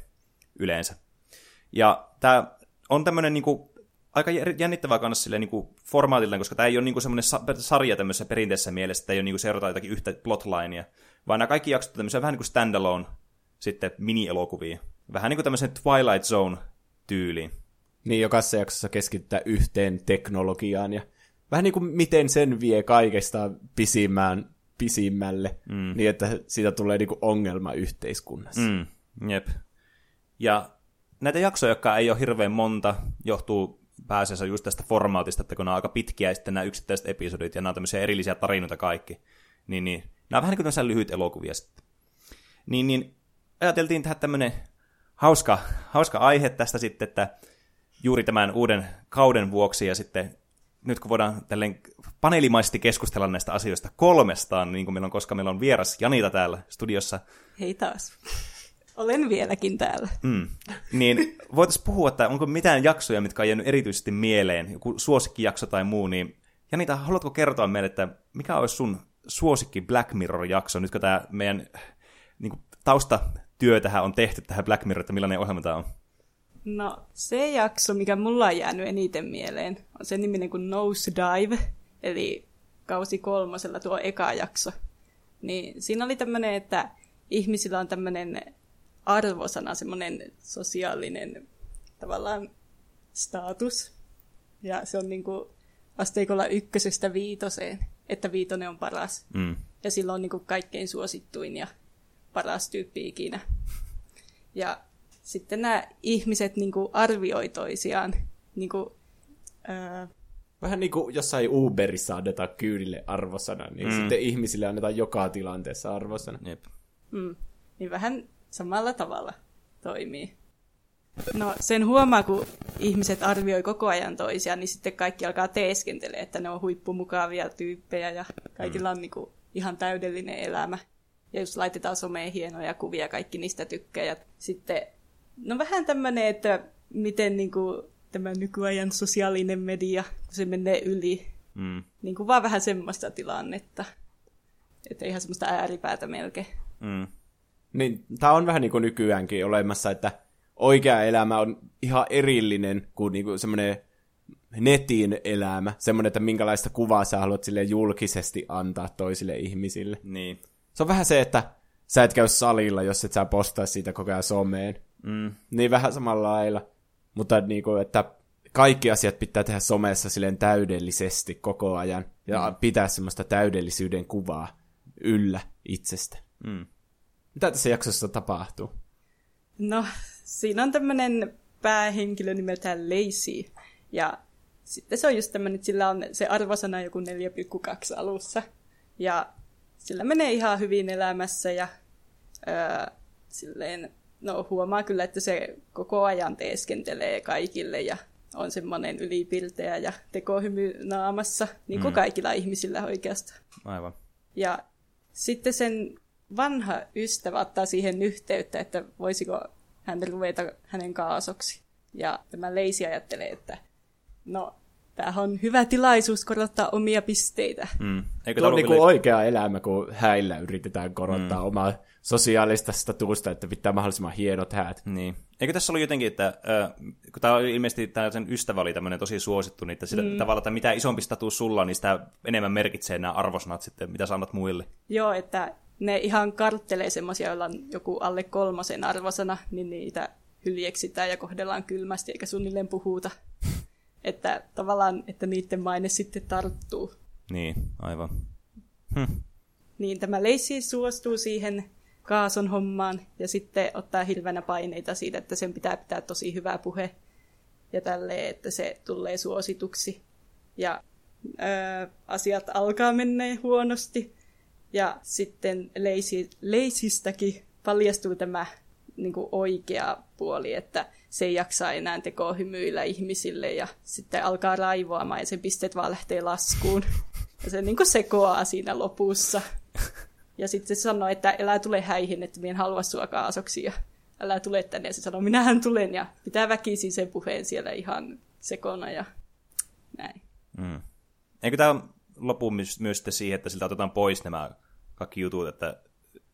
yleensä. Ja tämä on tämmöinen niin kuin, aika jännittävää kanssa silleen, niin kuin formaatilleen, koska tämä ei ole niin semmoinen sarja tämmöisessä perinteisessä mielessä, että ei ole niin kuin seurata jotakin yhtä plotlinea, vaan nämä kaikki jaksot tämmöisiä vähän niin kuin standalone sitten mini-elokuvia. Vähän niin kuin tämmöisen Twilight Zone-tyyliin. Niin, jokaisessa jaksossa keskittää yhteen teknologiaan ja vähän niin kuin miten sen vie kaikesta pisimmään, pisimmälle, mm. niin että siitä tulee niin kuin ongelma yhteiskunnassa. Mm, jep. Ja näitä jaksoja, jotka ei ole hirveän monta, johtuu pääasiassa just tästä formaatista, että kun ne on aika pitkiä sitten nämä yksittäiset episodit ja nämä on tämmöisiä erillisiä tarinoita kaikki, niin, niin nämä on vähän niin kuin lyhyt elokuvia sitten. Niin, niin ajateltiin tehdä tämmöinen hauska, hauska aihe tästä sitten, että juuri tämän uuden kauden vuoksi ja sitten nyt kun voidaan tälleen paneelimaisesti keskustella näistä asioista kolmestaan, niin kuin meillä on, koska meillä on vieras Janita täällä studiossa. Hei taas. Olen vieläkin täällä. Mm. Niin voitaisiin puhua, että onko mitään jaksoja, mitkä on jäänyt erityisesti mieleen, joku suosikkijakso tai muu, niin Janita, haluatko kertoa meille, että mikä olisi sun suosikki Black Mirror-jakso, nyt kun tämä meidän niin kuin, taustatyö tähän on tehty tähän Black Mirror, että millainen ohjelma tämä on? No, se jakso, mikä mulla on jäänyt eniten mieleen, on se niminen kuin Nose Dive, eli kausi kolmosella tuo eka jakso. Niin siinä oli tämmöinen, että ihmisillä on tämmöinen arvosana, semmoinen sosiaalinen tavallaan status, Ja se on niin kuin asteikolla ykkösestä viitoseen, että viitonen on paras. Mm. Ja silloin on niin kuin kaikkein suosittuin ja paras tyyppi ikinä. Ja sitten nämä ihmiset niin kuin arvioi toisiaan. Niin kuin, ää, Vähän niin kuin jossain Uberissa annetaan kyydille arvosana, niin mm. sitten ihmisille annetaan joka tilanteessa arvosana. Jep. mm, niin vähän samalla tavalla toimii. No sen huomaa, kun ihmiset arvioi koko ajan toisiaan, niin sitten kaikki alkaa teeskentelee, että ne on huippumukavia tyyppejä ja kaikilla on niin kuin ihan täydellinen elämä. Ja jos laitetaan someen hienoja kuvia, kaikki niistä tykkää. Ja sitten, no vähän tämmöinen, että miten niin kuin, tämä nykyajan sosiaalinen media, kun se menee yli. Mm. Niin kuin vaan vähän semmoista tilannetta. Että ihan semmoista ääripäätä melkein. Mm. Niin, tämä on vähän niin kuin nykyäänkin olemassa, että oikea elämä on ihan erillinen kuin, niin kuin semmoinen netin elämä. Semmoinen, että minkälaista kuvaa sä haluat sille julkisesti antaa toisille ihmisille. Niin. Se on vähän se, että sä et käy salilla, jos et sä postaa siitä koko ajan someen. Mm. Niin vähän samalla lailla. Mutta niin kuin, että kaikki asiat pitää tehdä somessa silleen täydellisesti koko ajan. Ja mm. pitää semmoista täydellisyyden kuvaa yllä itsestä. Mm. Mitä tässä jaksossa tapahtuu? No, siinä on tämmöinen päähenkilö nimeltään Lacey. Ja sitten se on just tämmöinen, että sillä on se arvosana joku 4,2 alussa. Ja sillä menee ihan hyvin elämässä ja öö, silleen, no huomaa kyllä, että se koko ajan teeskentelee kaikille ja on semmoinen ylipilteä ja tekohymy naamassa, niin kuin mm. kaikilla ihmisillä oikeastaan. Aivan. Ja sitten sen vanha ystävä ottaa siihen yhteyttä, että voisiko hän ruveta hänen kaasoksi. Ja tämä Leisi ajattelee, että no, tämähän on hyvä tilaisuus korottaa omia pisteitä. Mm. Eikö Tuo on niinku oikea elämä, kun häillä yritetään korottaa mm. omaa sosiaalista statusta, että pitää mahdollisimman hienot häät. Niin. Eikö tässä ollut jotenkin, että äh, kun tämä oli ilmeisesti tämä sen ystävä oli tämmöinen tosi suosittu, niin että sillä mm. tavalla, että mitä isompi status sulla niin sitä enemmän merkitsee nämä arvosanat sitten, mitä sä annat muille. Joo, että ne ihan karttelee semmoisia, joilla on joku alle kolmosen arvosana, niin niitä hyljeksitään ja kohdellaan kylmästi eikä suunnilleen puhuta. että tavallaan, että niiden maine sitten tarttuu. Niin, aivan. Hm. Niin tämä Lacey suostuu siihen kaason hommaan ja sitten ottaa hirveänä paineita siitä, että sen pitää pitää tosi hyvä puhe ja tälleen, että se tulee suosituksi. Ja ää, asiat alkaa mennä huonosti ja sitten Lacey, Laceystäkin paljastuu tämä niin kuin oikea puoli, että se ei jaksa enää tekohymyillä ihmisille ja sitten alkaa raivoamaan ja sen pisteet vaan lähtee laskuun. Ja se niin kuin sekoaa siinä lopussa. Ja sitten se sanoo, että älä tule häihin, että minä en halua sua kaasoksi ja älä tule tänne. Ja se sanoo, minähän tulen ja pitää väkisin sen puheen siellä ihan sekona ja näin. Mm. Eikö tämä lopu myös, myös siihen, että siltä otetaan pois nämä kaikki jutut, että,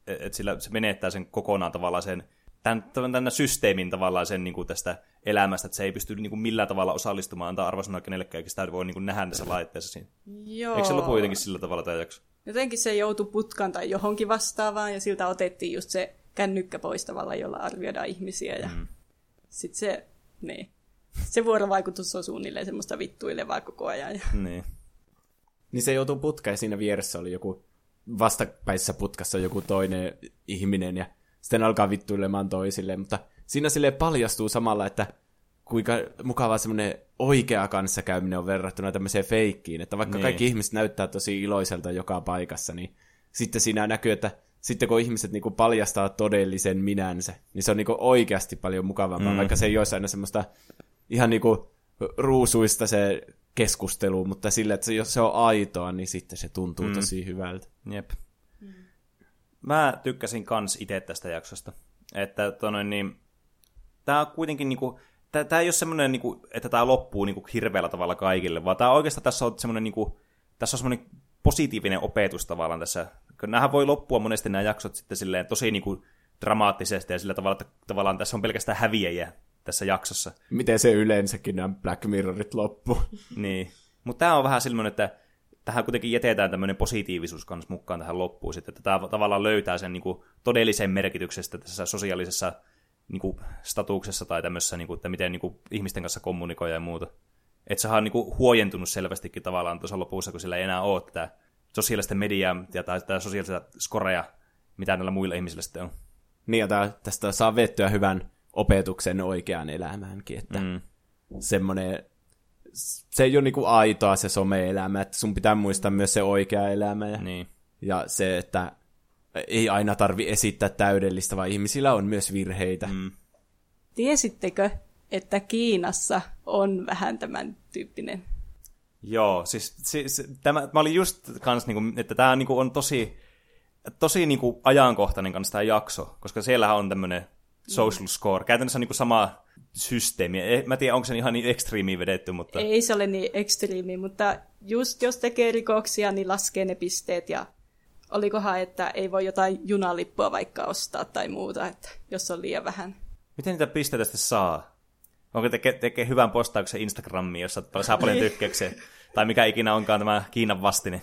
että sillä se menettää sen kokonaan tavallaan sen tämän, tämän systeemin tavallaan sen niin kuin tästä elämästä, että se ei pysty niin kuin millään tavalla osallistumaan, antaa arvosanoa kenellekään, eikä sitä voi niin kuin nähdä tässä laitteessa siinä. Joo. Eikö se lopu jotenkin sillä tavalla tämä jakso? Jotenkin se joutui putkaan tai johonkin vastaavaan, ja siltä otettiin just se kännykkä pois tavalla, jolla arvioidaan ihmisiä. Ja mm. sitten se, niin. Se vuorovaikutus on suunnilleen semmoista vittuilevaa koko ajan. Ja... Niin. Niin se joutuu putkeen, ja siinä vieressä oli joku vastapäissä putkassa joku toinen ihminen, ja sitten alkaa vittuilemaan toisille, mutta siinä sille paljastuu samalla, että kuinka mukava semmoinen oikea kanssakäyminen on verrattuna tämmöiseen feikkiin, että vaikka niin. kaikki ihmiset näyttää tosi iloiselta joka paikassa, niin sitten siinä näkyy, että sitten kun ihmiset niinku paljastaa todellisen minänsä, niin se on niinku oikeasti paljon mukavampaa, mm. vaikka se ei olisi aina semmoista ihan niinku ruusuista se keskustelu, mutta sillä, että jos se on aitoa, niin sitten se tuntuu mm. tosi hyvältä. Jep. Mä tykkäsin kans itse tästä jaksosta. Että tonoin, niin, tää on kuitenkin niinku, tää, tää ei ole semmoinen, niinku, että tämä loppuu niinku hirveällä tavalla kaikille, vaan tää oikeastaan tässä on semmoinen, niinku, tässä on semmoinen positiivinen opetus tavallaan tässä. Nämähän voi loppua monesti nämä jaksot sitten silleen tosi niinku dramaattisesti ja sillä tavalla, että tavallaan tässä on pelkästään häviäjiä tässä jaksossa. Miten se yleensäkin nämä Black Mirrorit loppu. niin. Mutta tämä on vähän semmoinen, että tähän kuitenkin jätetään tämmöinen positiivisuus kanssa mukaan tähän loppuun, sitten, että tämä tavallaan löytää sen niin kuin, todellisen merkityksestä tässä sosiaalisessa niin kuin, statuksessa tai tämmöisessä, niin kuin, että miten niin kuin, ihmisten kanssa kommunikoida ja muuta. Että se on niinku huojentunut selvästikin tavallaan tuossa lopussa, kun sillä ei enää ole tätä sosiaalista mediaa ja tai tätä sosiaalista skoreja, mitä näillä muilla ihmisillä sitten on. Niin, ja tästä saa vettyä hyvän opetuksen oikeaan elämäänkin, että mm. semmoinen, se ei ole niinku aitoa se some-elämä, että sun pitää muistaa myös se oikea elämä ja, Niin. ja se, että ei aina tarvi esittää täydellistä, vaan ihmisillä on myös virheitä. Mm. Tiesittekö, että Kiinassa on vähän tämän tyyppinen? Joo, siis, siis tämä, mä olin just kans, niinku, että tämä niinku on tosi, tosi niinku ajankohtainen kanssa tämä jakso, koska siellähän on tämmöinen social score. Käytännössä niinku sama systeemi. Eh, Mä en tiedä, onko se ihan niin ekstriimiin vedetty, mutta... Ei se ole niin ekstriimi, mutta just jos tekee rikoksia, niin laskee ne pisteet ja olikohan, että ei voi jotain junalippua vaikka ostaa tai muuta, että jos on liian vähän. Miten niitä pisteitä sitten saa? Onko tekee, tekee hyvän postauksen Instagramiin, jossa saa paljon tykkäyksiä? tai mikä ikinä onkaan tämä Kiinan vastine.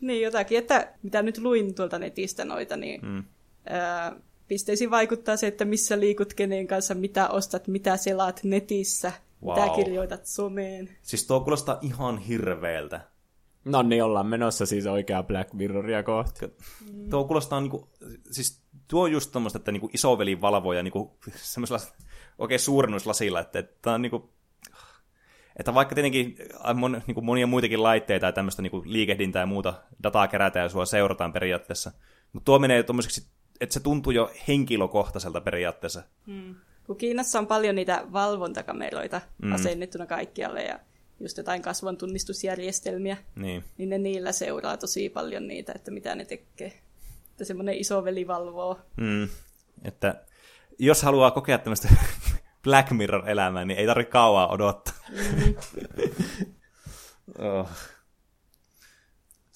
Niin jotakin, että mitä nyt luin tuolta netistä noita, niin mm. ää, pisteisiin vaikuttaa se, että missä liikut kenen kanssa, mitä ostat, mitä selaat netissä, wow. mitä kirjoitat someen. Siis tuo kuulostaa ihan hirveältä. No niin, ollaan menossa siis oikeaa Black Mirroria kohti. Tuo kuulostaa niinku, siis tuo on just tommoista, että niinku isoveli valvoo ja niinku semmoisella oikein suurennuslasilla, että, että tää on niinku, että vaikka tietenkin mon, niinku monia muitakin laitteita ja tämmöistä niinku liikehdintää ja muuta dataa kerätään ja sua seurataan periaatteessa, mutta tuo menee tuommoiseksi, että se tuntuu jo henkilökohtaiselta periaatteessa. Kun Kiinassa on paljon niitä valvontakameroita mm. asennettuna kaikkialle ja just jotain kasvon tunnistusjärjestelmiä, Niin. niin ne niillä seuraa tosi paljon niitä, että mitä ne tekee. Että semmoinen isoveli valvoo. Mm. Että jos haluaa kokea tämmöistä Black Mirror-elämää, niin ei tarvitse kauaa odottaa. oh.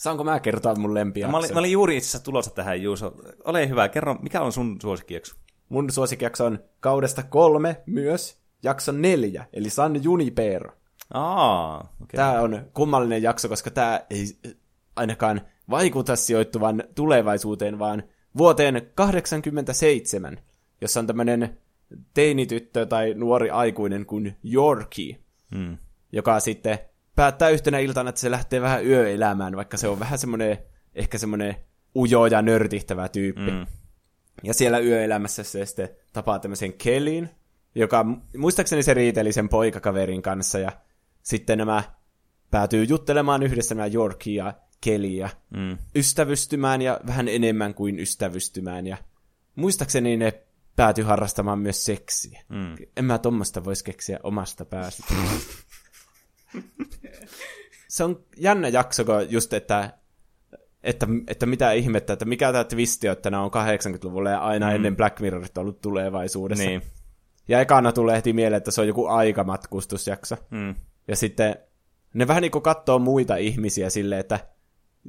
Saanko mä kertoa mun lempijakson? Mä olin, mä olin juuri itse asiassa tulossa tähän, Juuso. Ole hyvä, kerro, mikä on sun suosikkijakso? Mun suosikjakso on kaudesta kolme myös, jakso neljä, eli San Junipero. Aa. Okay. Tämä on kummallinen jakso, koska tämä ei ainakaan vaikuta sijoittuvan tulevaisuuteen, vaan vuoteen 87, jossa on tämmöinen teinityttö tai nuori aikuinen kuin Yorkie, Hmm. joka sitten päättää yhtenä iltana, että se lähtee vähän yöelämään, vaikka se on vähän semmoinen, ehkä semmoinen ujo ja nörtihtävä tyyppi. Mm. Ja siellä yöelämässä se sitten tapaa tämmöisen Kellin, joka muistaakseni se riiteli sen poikakaverin kanssa, ja sitten nämä päätyy juttelemaan yhdessä nämä Yorkie ja Kelly ja Mm. ystävystymään ja vähän enemmän kuin ystävystymään. Ja muistaakseni ne päätyy harrastamaan myös seksiä. Mm. En mä tommosta voisi keksiä omasta päästä. se on jännä jakso, kun just, että, että, että mitä ihmettä, että mikä tämä twisti että nämä on 80-luvulla ja aina mm. ennen Black Mirrorit ollut tulevaisuudessa. Niin. Ja ekana tulee heti mieleen, että se on joku aikamatkustusjakso. Mm. Ja sitten ne vähän niin kuin katsoo muita ihmisiä silleen, että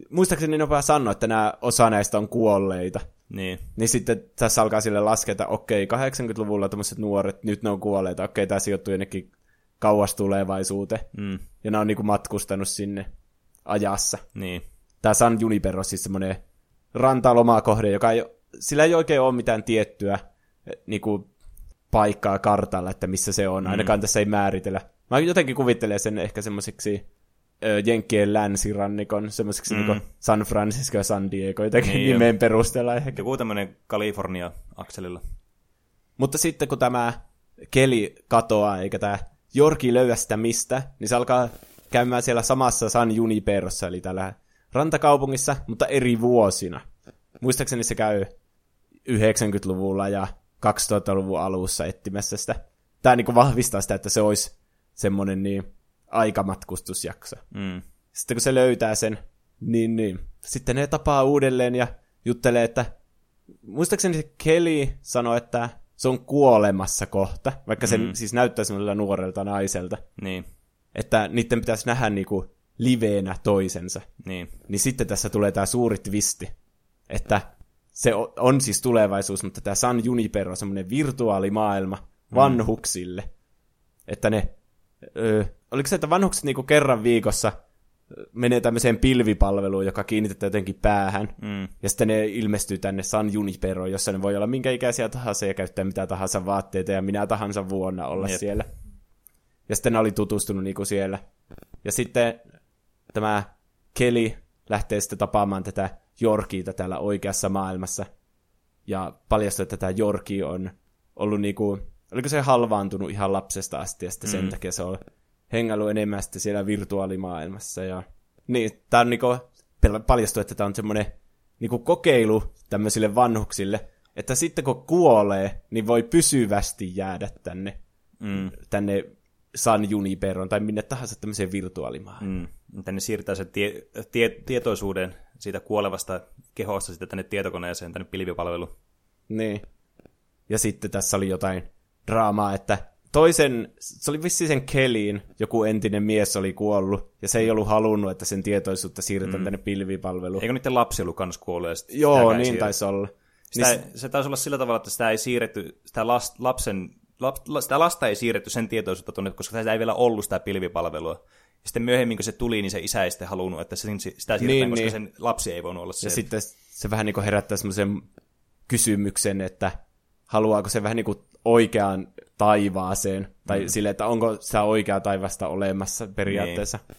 muistaakseni ne on vähän sanoa, että nämä, osa näistä on kuolleita. Niin. Niin sitten tässä alkaa sille laskea, että okei, 80-luvulla tämmöiset nuoret, nyt ne on kuolleita, okei, tämä sijoittuu jonnekin kauas tulevaisuuteen. Mm. Ja ne on niinku matkustanut sinne ajassa. Niin. Tämä San Junipero on siis semmoinen rantalomakohde, joka ei, sillä ei oikein ole mitään tiettyä eh, niinku, paikkaa kartalla, että missä se on. Ainakaan tässä ei määritellä. Mä jotenkin kuvittelen sen ehkä semmoiseksi Jenkkien länsirannikon, semmoiseksi mm. niinku San Francisco ja San Diego, jotenkin Niin niin jo. nimen perusteella ehkä. Joku tämmöinen California-akselilla. Mutta sitten kun tämä keli katoaa, eikä tämä Jorki löyä sitä mistä, niin se alkaa käymään siellä samassa San Juniperossa, eli täällä rantakaupungissa, mutta eri vuosina. Muistaakseni se käy 90-luvulla ja 2000-luvun alussa etsimässä sitä. Tämä niin vahvistaa sitä, että se olisi semmoinen niin aikamatkustusjakso. Mm. Sitten kun se löytää sen, niin, niin. Sitten ne tapaa uudelleen ja juttelee, että muistaakseni se Kelly sanoi, että se on kuolemassa kohta, vaikka se siis näyttää semmoisella nuorelta naiselta. Niin. Että niiden pitäisi nähdä niinku liveenä toisensa. Niin. Niin sitten tässä tulee tämä suuri twisti, että se on siis tulevaisuus, mutta tämä San Junipero on semmoinen virtuaalimaailma vanhuksille. Että ne, ö, oliko se, että vanhukset niinku kerran viikossa menee tämmöiseen pilvipalveluun, joka kiinnitetään jotenkin päähän. Mm. Ja sitten ne ilmestyy tänne San Juniperoon, jossa ne voi olla minkä ikäisiä tahansa ja käyttää mitä tahansa vaatteita ja minä tahansa vuonna olla Jep. siellä. Ja sitten ne oli tutustunut niinku siellä. Ja sitten tämä Keli lähtee sitten tapaamaan tätä Jorkiita täällä oikeassa maailmassa. Ja paljastuu, että tämä Jorki on ollut niinku, oliko se halvaantunut ihan lapsesta asti, ja sitten sen Mm. takia se on hengailu enemmän sitten siellä virtuaalimaailmassa. Ja... Niin, tämä on niinku, paljastuu, että tämä on semmoinen niinku kokeilu tämmöisille vanhuksille, että sitten kun kuolee, niin voi pysyvästi jäädä tänne, Mm. tänne San Juniperon tai minne tahansa tämmöiseen virtuaalimaailmaan. Mm. Tänne siirtää sen tie, tie, tietoisuuden siitä kuolevasta kehosta sitten tänne tietokoneeseen, tänne pilvipalveluun. Niin. Ja sitten tässä oli jotain draamaa, että toisen, se oli vissi sen Kelin, joku entinen mies oli kuollut, ja se ei ollut halunnut, että sen tietoisuutta siirretään mm. tänne pilvipalveluun. Eikö niiden lapsi ollut kans kuollut? ja sit Joo, niin siirretty? taisi olla. Sitä, Niin, se taisi olla sillä tavalla, että sitä ei siirretty, sitä last, lapsen, lap, la- sitä lasta ei siirretty sen tietoisuutta tuonne, koska sitä ei vielä ollut sitä pilvipalvelua. Ja sitten myöhemmin, kun se tuli, niin se isä ei sitten halunnut, että sitä siirretään, Niin, koska niin. sen lapsi ei voinut olla ja siellä. sitten se vähän niin kuin herättää semmoisen kysymyksen, että haluaako se vähän niin kuin oikeaan taivaaseen, tai mm. sille, että onko sitä oikeaa taivasta olemassa periaatteessa. Niin.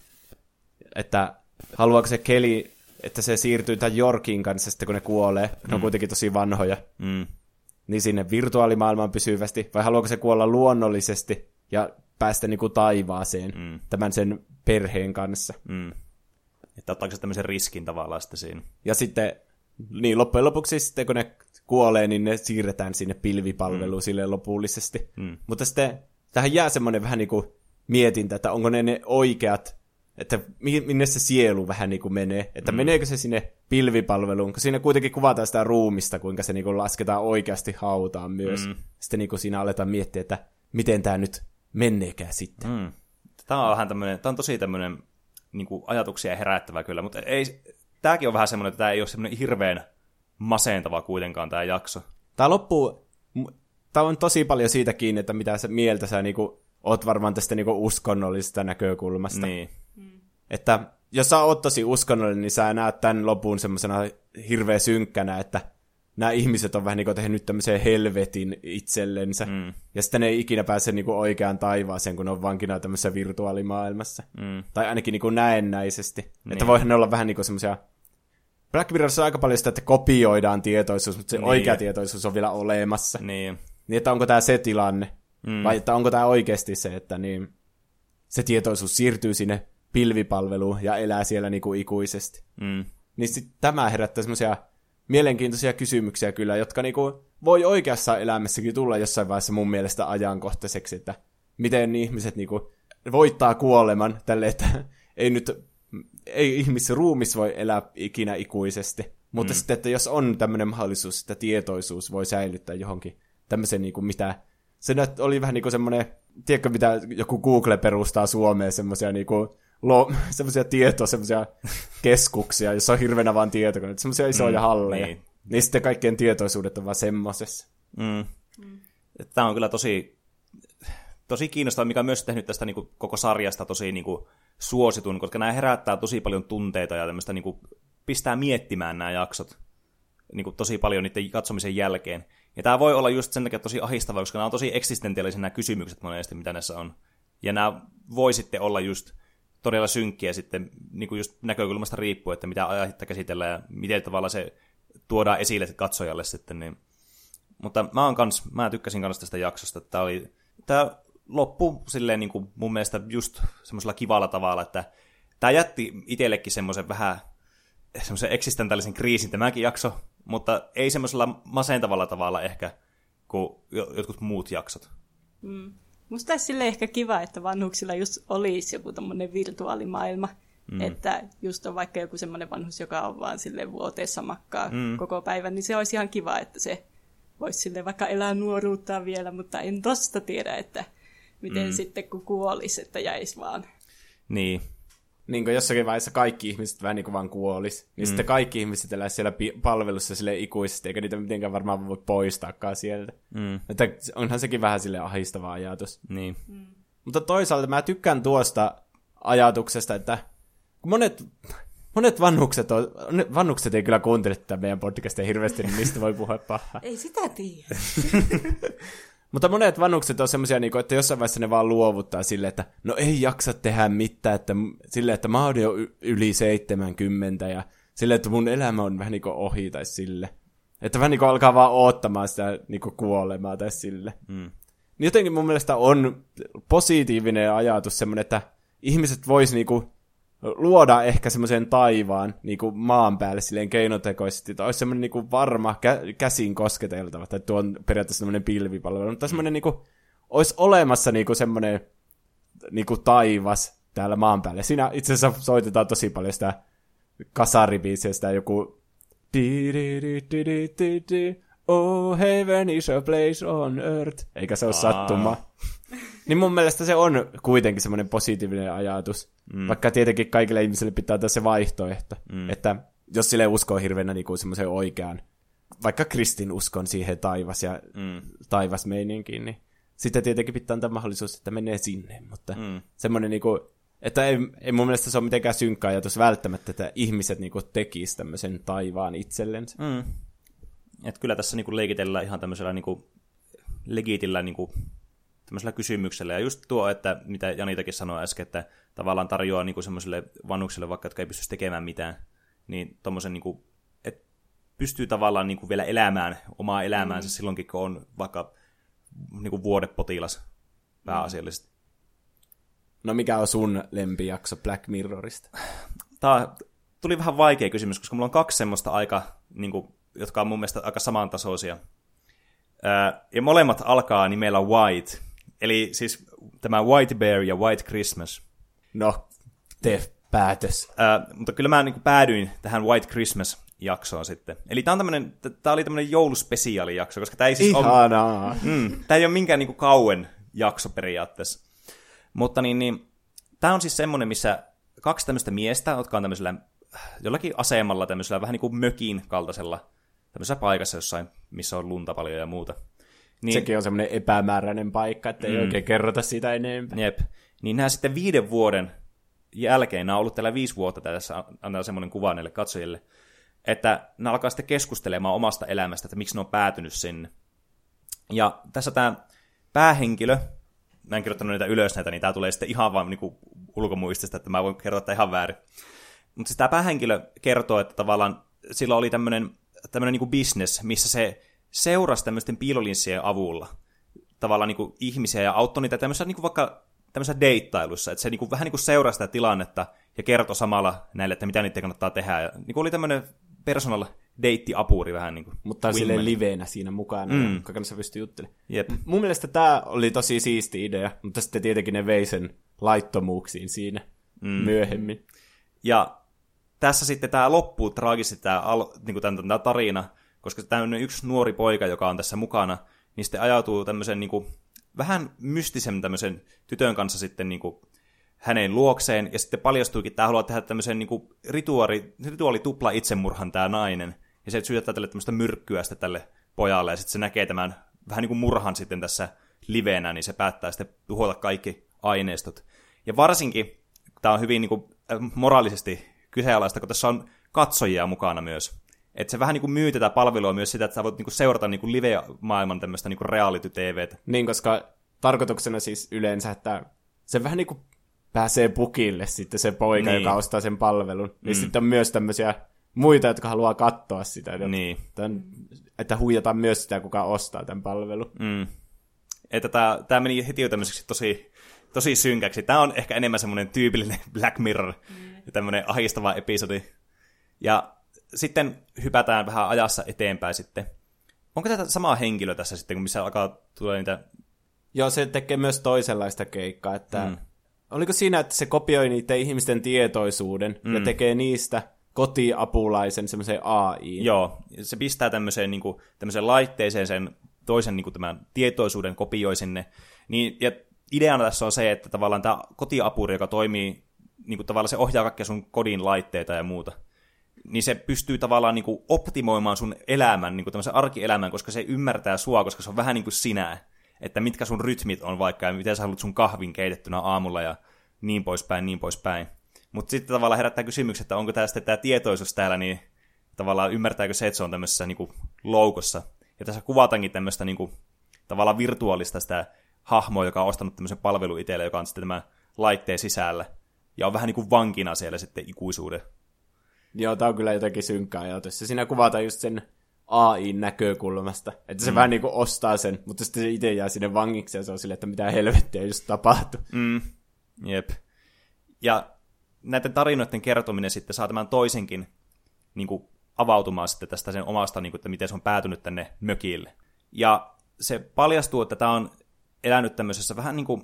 Että haluaako se keli, että se siirtyy tämän Jorkin kanssa sitten, kun ne kuolee, ne on kuitenkin tosi vanhoja, Mm. niin sinne virtuaalimaailmaan pysyvästi, vai haluaako se kuolla luonnollisesti ja päästä niin kuin taivaaseen mm. tämän sen perheen kanssa. Mm. Että ottaako se tämmöisen riskin tavallaan sitten siinä. Ja sitten, niin loppujen lopuksi sitten kun ne kuolee, niin ne siirretään sinne pilvipalveluun mm. sille lopullisesti. Mm. Mutta sitten tähän jää semmoinen vähän niin kuin mietintä, että onko ne ne oikeat, että mi- minne se sielu vähän niin kuin menee. Että mm. meneekö se sinne pilvipalveluun, kun siinä kuitenkin kuvataan sitä ruumista, kuinka se niin kuin lasketaan oikeasti hautaan myös. Mm. Sitten niin kuin siinä aletaan miettiä, että miten tämä nyt menneekään sitten. Mm. Tämä on vähän tämmöinen, tämä on tosi tämmöinen niin kuin ajatuksia herättävä kyllä, mutta ei, tämäkin on vähän semmoinen, että tämä ei ole semmoinen hirveän masentava kuitenkaan tämä jakso. Tämä loppuu, tämä on tosi paljon siitä kiinni, että mitä sä, mieltä sä niinku, oot varmaan tästä niinku uskonnollisesta näkökulmasta. Niin. Että jos sä oot tosi uskonnollinen, niin sä näet tämän lopun semmoisena hirveän synkkänä, että nämä ihmiset on vähän niin kuin tehnyt tämmöisen helvetin itsellensä. Mm. Ja sitten ne ei ikinä pääse niin kuin oikeaan taivaaseen, kun ne on vankina tämmöisessä virtuaalimaailmassa. Mm. Tai ainakin niin kuin näennäisesti. Niin. Että voihan ne olla vähän niin kuin semmoisia... Black Mirrorissa on aika paljon sitä, että kopioidaan tietoisuus, mutta se Niin. oikea tietoisuus on vielä olemassa. Niin. Niin, että onko tämä se tilanne? Mm. Vai että onko tämä oikeasti se, että niin, se tietoisuus siirtyy sinne pilvipalveluun ja elää siellä niin kuin ikuisesti. Mm. Niin sit tämä herättää semmoisia mielenkiintoisia kysymyksiä kyllä, jotka niinku voi oikeassa elämässäkin tulla jossain vaiheessa mun mielestä ajankohtaiseksi, että miten ihmiset niinku voittaa kuoleman tälle, että ei nyt, ei ihmisruumis voi elää ikinä ikuisesti, mutta mm. sitten, että jos on tämmöinen mahdollisuus, että tietoisuus voi säilyttää johonkin tämmöisen niinku mitä, se nyt oli vähän niinku semmoinen, tiedätkö mitä joku Google perustaa Suomeen, semmoisia niinku lo, semmoisia tietoa, semmoisia keskuksia, jossa on hirveänä vaan tietokoneita, semmoisia isoja Mm, halleja. niin. Niin. niin sitten kaikkien tietoisuudet on vaan semmosessa. Mm. Tämä on kyllä tosi, tosi kiinnostavaa, mikä on myös tehnyt tästä niin kuin, koko sarjasta tosi niin kuin, suositun, koska nämä herättää tosi paljon tunteita ja tämmöistä niin kuin, pistää miettimään nämä jaksot niin kuin, tosi paljon niiden katsomisen jälkeen. Ja tämä voi olla just sen takia tosi ahistavaa, koska nämä on tosi eksistentiaalisia nämä kysymykset monesti, mitä näissä on. Ja nämä voi sitten olla just todella synkkiä sitten niin kuin just näkökulmasta riippuen, että mitä aihetta käsitellään ja miten tavalla se tuodaan esille katsojalle sitten. Niin. Mutta mä, oon kans, mä tykkäsin kans tästä jaksosta. Tämä oli tämä loppu silleen niin kuin mun mielestä just semmoisella kivalla tavalla, että tämä jätti itsellekin semmoisen vähän semmoisen eksistentaalisen kriisin tämäkin jakso, mutta ei semmoisella masentavalla tavalla ehkä kuin jo- jotkut muut jaksot. Musta olisi sille ehkä kiva, että vanhuksilla just olisi joku tommonen virtuaalimaailma. Mm. Että just on vaikka joku semmoinen vanhus, joka on vaan sille vuoteessa makkaa mm. koko päivän, niin se olisi ihan kiva, että se voisi sille vaikka elää nuoruuttaan vielä, mutta en tosta tiedä, että miten mm. sitten kun kuolisi, että jäisi vaan. Niin, Niin kuin jossakin vaiheessa kaikki ihmiset vähän niin kuin vaan kuolis. Niin mm. sitten kaikki ihmiset elää siellä palvelussa sille ikuisesti, eikä niitä mitenkään varmaan voi poistaakaan sieltä. mm, Että onhan sekin vähän sille ahistava ajatus. niin, Mutta toisaalta mä tykkään tuosta ajatuksesta, että monet, monet vanhukset, on, ne vanhukset ei kyllä kuuntele tätä meidän podcastia hirveästi, niin mistä voi puhua pahaa. Ei sitä tiedä. Mutta monet vanhukset on semmoisia, niinku, että jossain vaiheessa ne vaan luovuttaa sille, että no ei jaksa tehdä mitään, että sille, että mä oon jo yli 70 ja sille, että mun elämä on vähän niin kuin ohi tai sille. Että vähän niin kuin alkaa vaan oottamaan sitä niin kuin kuolemaa tai sille. Mm. Niin jotenkin mun mielestä on positiivinen ajatus semmoinen, että ihmiset vois niinku luoda ehkä semmoisen taivaan niinku maan päälle silleen keinotekoisesti, että olisi semmoinen niinku varma kä- käsin kosketeltava, tai tuo on periaatteessa semmoinen pilvipalvelu, mutta semmoinen niinku, olisi olemassa niinku semmoinen niinku taivas täällä maan päällä. Siinä itse asiassa soitetaan tosi paljon sitä kasaribiisiä, sitä joku Oh, heaven is a place on earth. Eikä se ole sattuma. Niin mun mielestä se on kuitenkin semmoinen positiivinen ajatus. Mm. Vaikka tietenkin kaikille ihmisille pitää olla se vaihtoehto. Mm. Että jos sille uskoo hirveänä niin kuin semmoisen oikean, vaikka kristin uskon siihen taivas ja mm. taivasmeininkiin, niin sitten tietenkin pitää antaa mahdollisuus, että menee sinne. Mutta mm. semmoinen niin kuin, että ei, ei mun mielestä se ole mitenkään synkkä ajatus välttämättä, että ihmiset niin tekisivät tämmöisen taivaan itsellensä. Mm. Et kyllä tässä niinku leikitellään ihan tämmöisellä niinku legiitillä niinku, tämmöisellä kysymyksellä. Ja just tuo, että mitä Janitakin sanoi äsken, että tavallaan tarjoaa niinku semmoiselle vanhukselle, vaikka jotka ei pystyisi tekemään mitään, niin tommosen niinku, että pystyy tavallaan niinku vielä elämään omaa elämäänsä mm. silloinkin, kun on vaikka niinku vuodepotilas pääasiallisesti. No mikä on sun lempijakso Black Mirrorista? Tämä tuli vähän vaikea kysymys, koska mulla on kaksi semmoista aika niin kuin, jotka on mun mielestä aika samantasoisia. ja molemmat alkaa nimellä White. Eli siis tämä White Bear ja White Christmas. No, tee päätös. mutta kyllä mä niin päädyin tähän White Christmas-jaksoon sitten. Eli tämä, on tämmönen, tämä oli tämmöinen jouluspesiaalijakso, koska tämä ei siis Ihanaa. ole... Mm, tämä ei ole minkään niin kuin kauen jakso periaatteessa. Mutta niin, niin, tämä on siis semmoinen, missä kaksi tämmöistä miestä, jotka on tämmöisellä jollakin asemalla tämmöisellä vähän niin kuin mökin kaltaisella tämmöisessä paikassa jossain, missä on lunta paljon ja muuta. Niin, Sekin on semmoinen epämääräinen paikka, että ei mm, oikein kerrota sitä enempää. Jep. Niin nämä sitten viiden vuoden jälkeen, nämä on ollut täällä viisi vuotta, tässä antaa semmoinen kuva näille katsojille, että ne alkaa sitten keskustelemaan omasta elämästä, että miksi ne on päätynyt sinne. Ja tässä tämä päähenkilö, mä en kirjoittanut niitä ylös näitä, niin tämä tulee sitten ihan vaan niin ulkomuistista, että mä voin kertoa ihan väärin. Mutta siis tämä päähenkilö kertoo, että tavallaan sillä oli tämmöinen tämmöinen niin business, missä se seurasi tämmöisten piilolinssien avulla tavallaan niin kuin ihmisiä ja auttoi niitä tämmöisessä niin kuin vaikka tämmöisessä deittailussa, että se niin kuin, vähän niin kuin seurasi sitä tilannetta ja kertoi samalla näille, että mitä niitä kannattaa tehdä. Ja niin kuin oli tämmöinen personal deittiapuri vähän niin kuin. Mutta sille liveenä siinä mukana, mm. joka kanssa pystyy juttelemaan. Jep. Mun mielestä tämä oli tosi siisti idea, mutta sitten tietenkin ne vei sen laittomuuksiin siinä mm. myöhemmin. Ja tässä sitten tämä loppuu traagisesti tämä, niin tämä, tämä tarina, koska tämmöinen yksi nuori poika, joka on tässä mukana, niin sitten ajautuu tämmöisen niin kuin, vähän mystisen tämmöisen tytön kanssa sitten niin kuin, hänen luokseen, ja sitten paljastuikin, että tämä haluaa tehdä tämmöisen niin kuin, rituaali, rituaali tupla itsemurhan tämä nainen, ja se syytetään tälle tämmöistä myrkkyä sitten tälle pojalle, ja sitten se näkee tämän vähän niin kuin murhan sitten tässä livenä, niin se päättää sitten tuhota kaikki aineistot. Ja varsinkin, tämä on hyvin niin kuin, moraalisesti kyseenalaista, kun tässä on katsojia mukana myös. Että se vähän niin kuin myy tätä palvelua myös sitä, että sä voit niin kuin seurata niin kuin live-maailman tämmöistä niin kuin reality-tvtä. Niin, koska tarkoituksena siis yleensä, että se vähän niin kuin pääsee pukille sitten se poika, niin. joka ostaa sen palvelun. Niin mm. sitten on myös tämmöisiä muita, jotka haluaa katsoa sitä. Niin. Tämän, että huijataan myös sitä, kuka ostaa tämän palvelun. Mm. Että tämä, tämä meni heti jo tämmöiseksi tosi, tosi synkäksi. Tämä on ehkä enemmän semmoinen tyypillinen Black Mirror mm tämmöinen ahistava episodi. Ja sitten hypätään vähän ajassa eteenpäin sitten. Onko tätä samaa henkilö tässä sitten, kun missä alkaa tulla niitä... Joo, se tekee myös toisenlaista keikkaa, että... Mm. Oliko siinä, että se kopioi niiden ihmisten tietoisuuden mm. ja tekee niistä kotiapulaisen semmoiseen AI? Joo, se pistää tämmöiseen, niin kuin, tämmöiseen laitteeseen sen toisen niin kuin tämän tietoisuuden kopioi sinne. Niin, ja ideana tässä on se, että tavallaan tämä kotiapuri, joka toimii niin kuin tavallaan se ohjaa kaikkia sun kodin laitteita ja muuta, niin se pystyy tavallaan niin kuin optimoimaan sun elämän, niin kuin tämmöisen arkielämän, koska se ymmärtää sua, koska se on vähän niin kuin sinä, että mitkä sun rytmit on vaikka, ja miten sä haluat sun kahvin keitettynä aamulla, ja niin poispäin, niin poispäin. Mutta sitten tavallaan herättää kysymys, että onko sitten tämä tietoisuus täällä, niin tavallaan ymmärtääkö se, että se on tämmöisessä niin kuin loukossa. Ja tässä kuvataankin tämmöistä niin kuin, tavallaan virtuaalista sitä hahmoa, joka on ostanut tämmöisen palvelun itselle, joka on sitten tämä laitteen sisällä. Ja on vähän niin kuin vankina siellä sitten ikuisuuden. Joo, tämä on kyllä jotenkin synkkä ajatus. Ja siinä kuvataan just sen AI-näkökulmasta. Että se mm. vähän niin kuin ostaa sen, mutta sitten se itse jää sinne vangiksi ja se on silleen, että mitä helvettiä just tapahtuu. Mm. Jep. Ja näiden tarinoiden kertominen sitten saa tämän toisenkin niin kuin, avautumaan sitten tästä sen omasta, niin kuin, että miten se on päätynyt tänne mökille. Ja se paljastuu, että tämä on elänyt tämmöisessä vähän, niin kuin,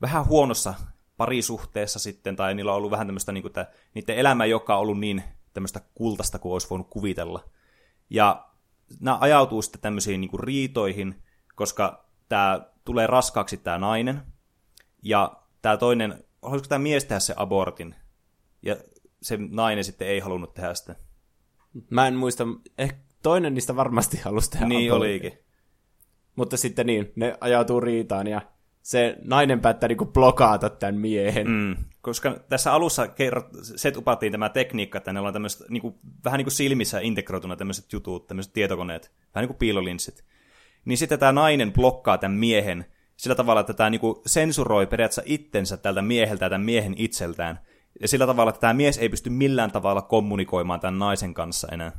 vähän huonossa parisuhteessa sitten, tai niillä on ollut vähän tämmöistä, niin kuin, että niiden elämä, joka on ollut niin tämmöistä kultasta kuin olisi voinut kuvitella. Ja nämä ajautuu sitten tämmöisiin niin kuin riitoihin, koska tämä tulee raskaaksi tämä nainen, ja tämä toinen, haluaisiko tämä mies tehdä se abortin, ja se nainen sitten ei halunnut tehdä sitä. Mä en muista, ehkä toinen niistä varmasti halusi tehdä Niin abortin. olikin. Mutta sitten niin, ne ajautuu riitaan ja se nainen päättää niinku blokata tämän miehen. Mm, koska tässä alussa kerrot, setupattiin tämä tekniikka, että ne on tämmöistä, niinku, vähän niin kuin silmissä integroituna tämmöiset jutut, tämmöiset tietokoneet, vähän niin kuin piilolinssit. Niin sitten tämä nainen blokkaa tämän miehen sillä tavalla, että tämä niinku sensuroi periaatteessa itsensä tältä mieheltä ja tämän miehen itseltään. Ja sillä tavalla, että tämä mies ei pysty millään tavalla kommunikoimaan tämän naisen kanssa enää.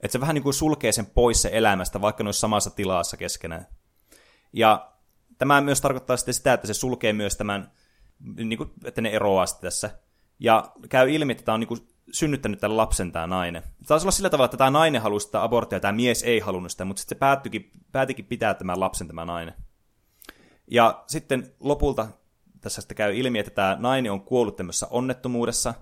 Että se vähän niin kuin sulkee sen pois se elämästä, vaikka ne samassa tilassa keskenään. Ja tämä myös tarkoittaa sitten sitä, että se sulkee myös tämän, niin kuin, että ne eroaa sitten tässä. Ja käy ilmi, että tämä on niin kuin synnyttänyt tämän lapsen tämä nainen. Taisi olla sillä tavalla, että tämä nainen halusi sitä aborttia tämä mies ei halunnut sitä, mutta sitten se päättyikin, päätikin pitää tämän lapsen tämä nainen. Ja sitten lopulta tässä sitten käy ilmi, että tämä nainen on kuollut tämmöisessä onnettomuudessa.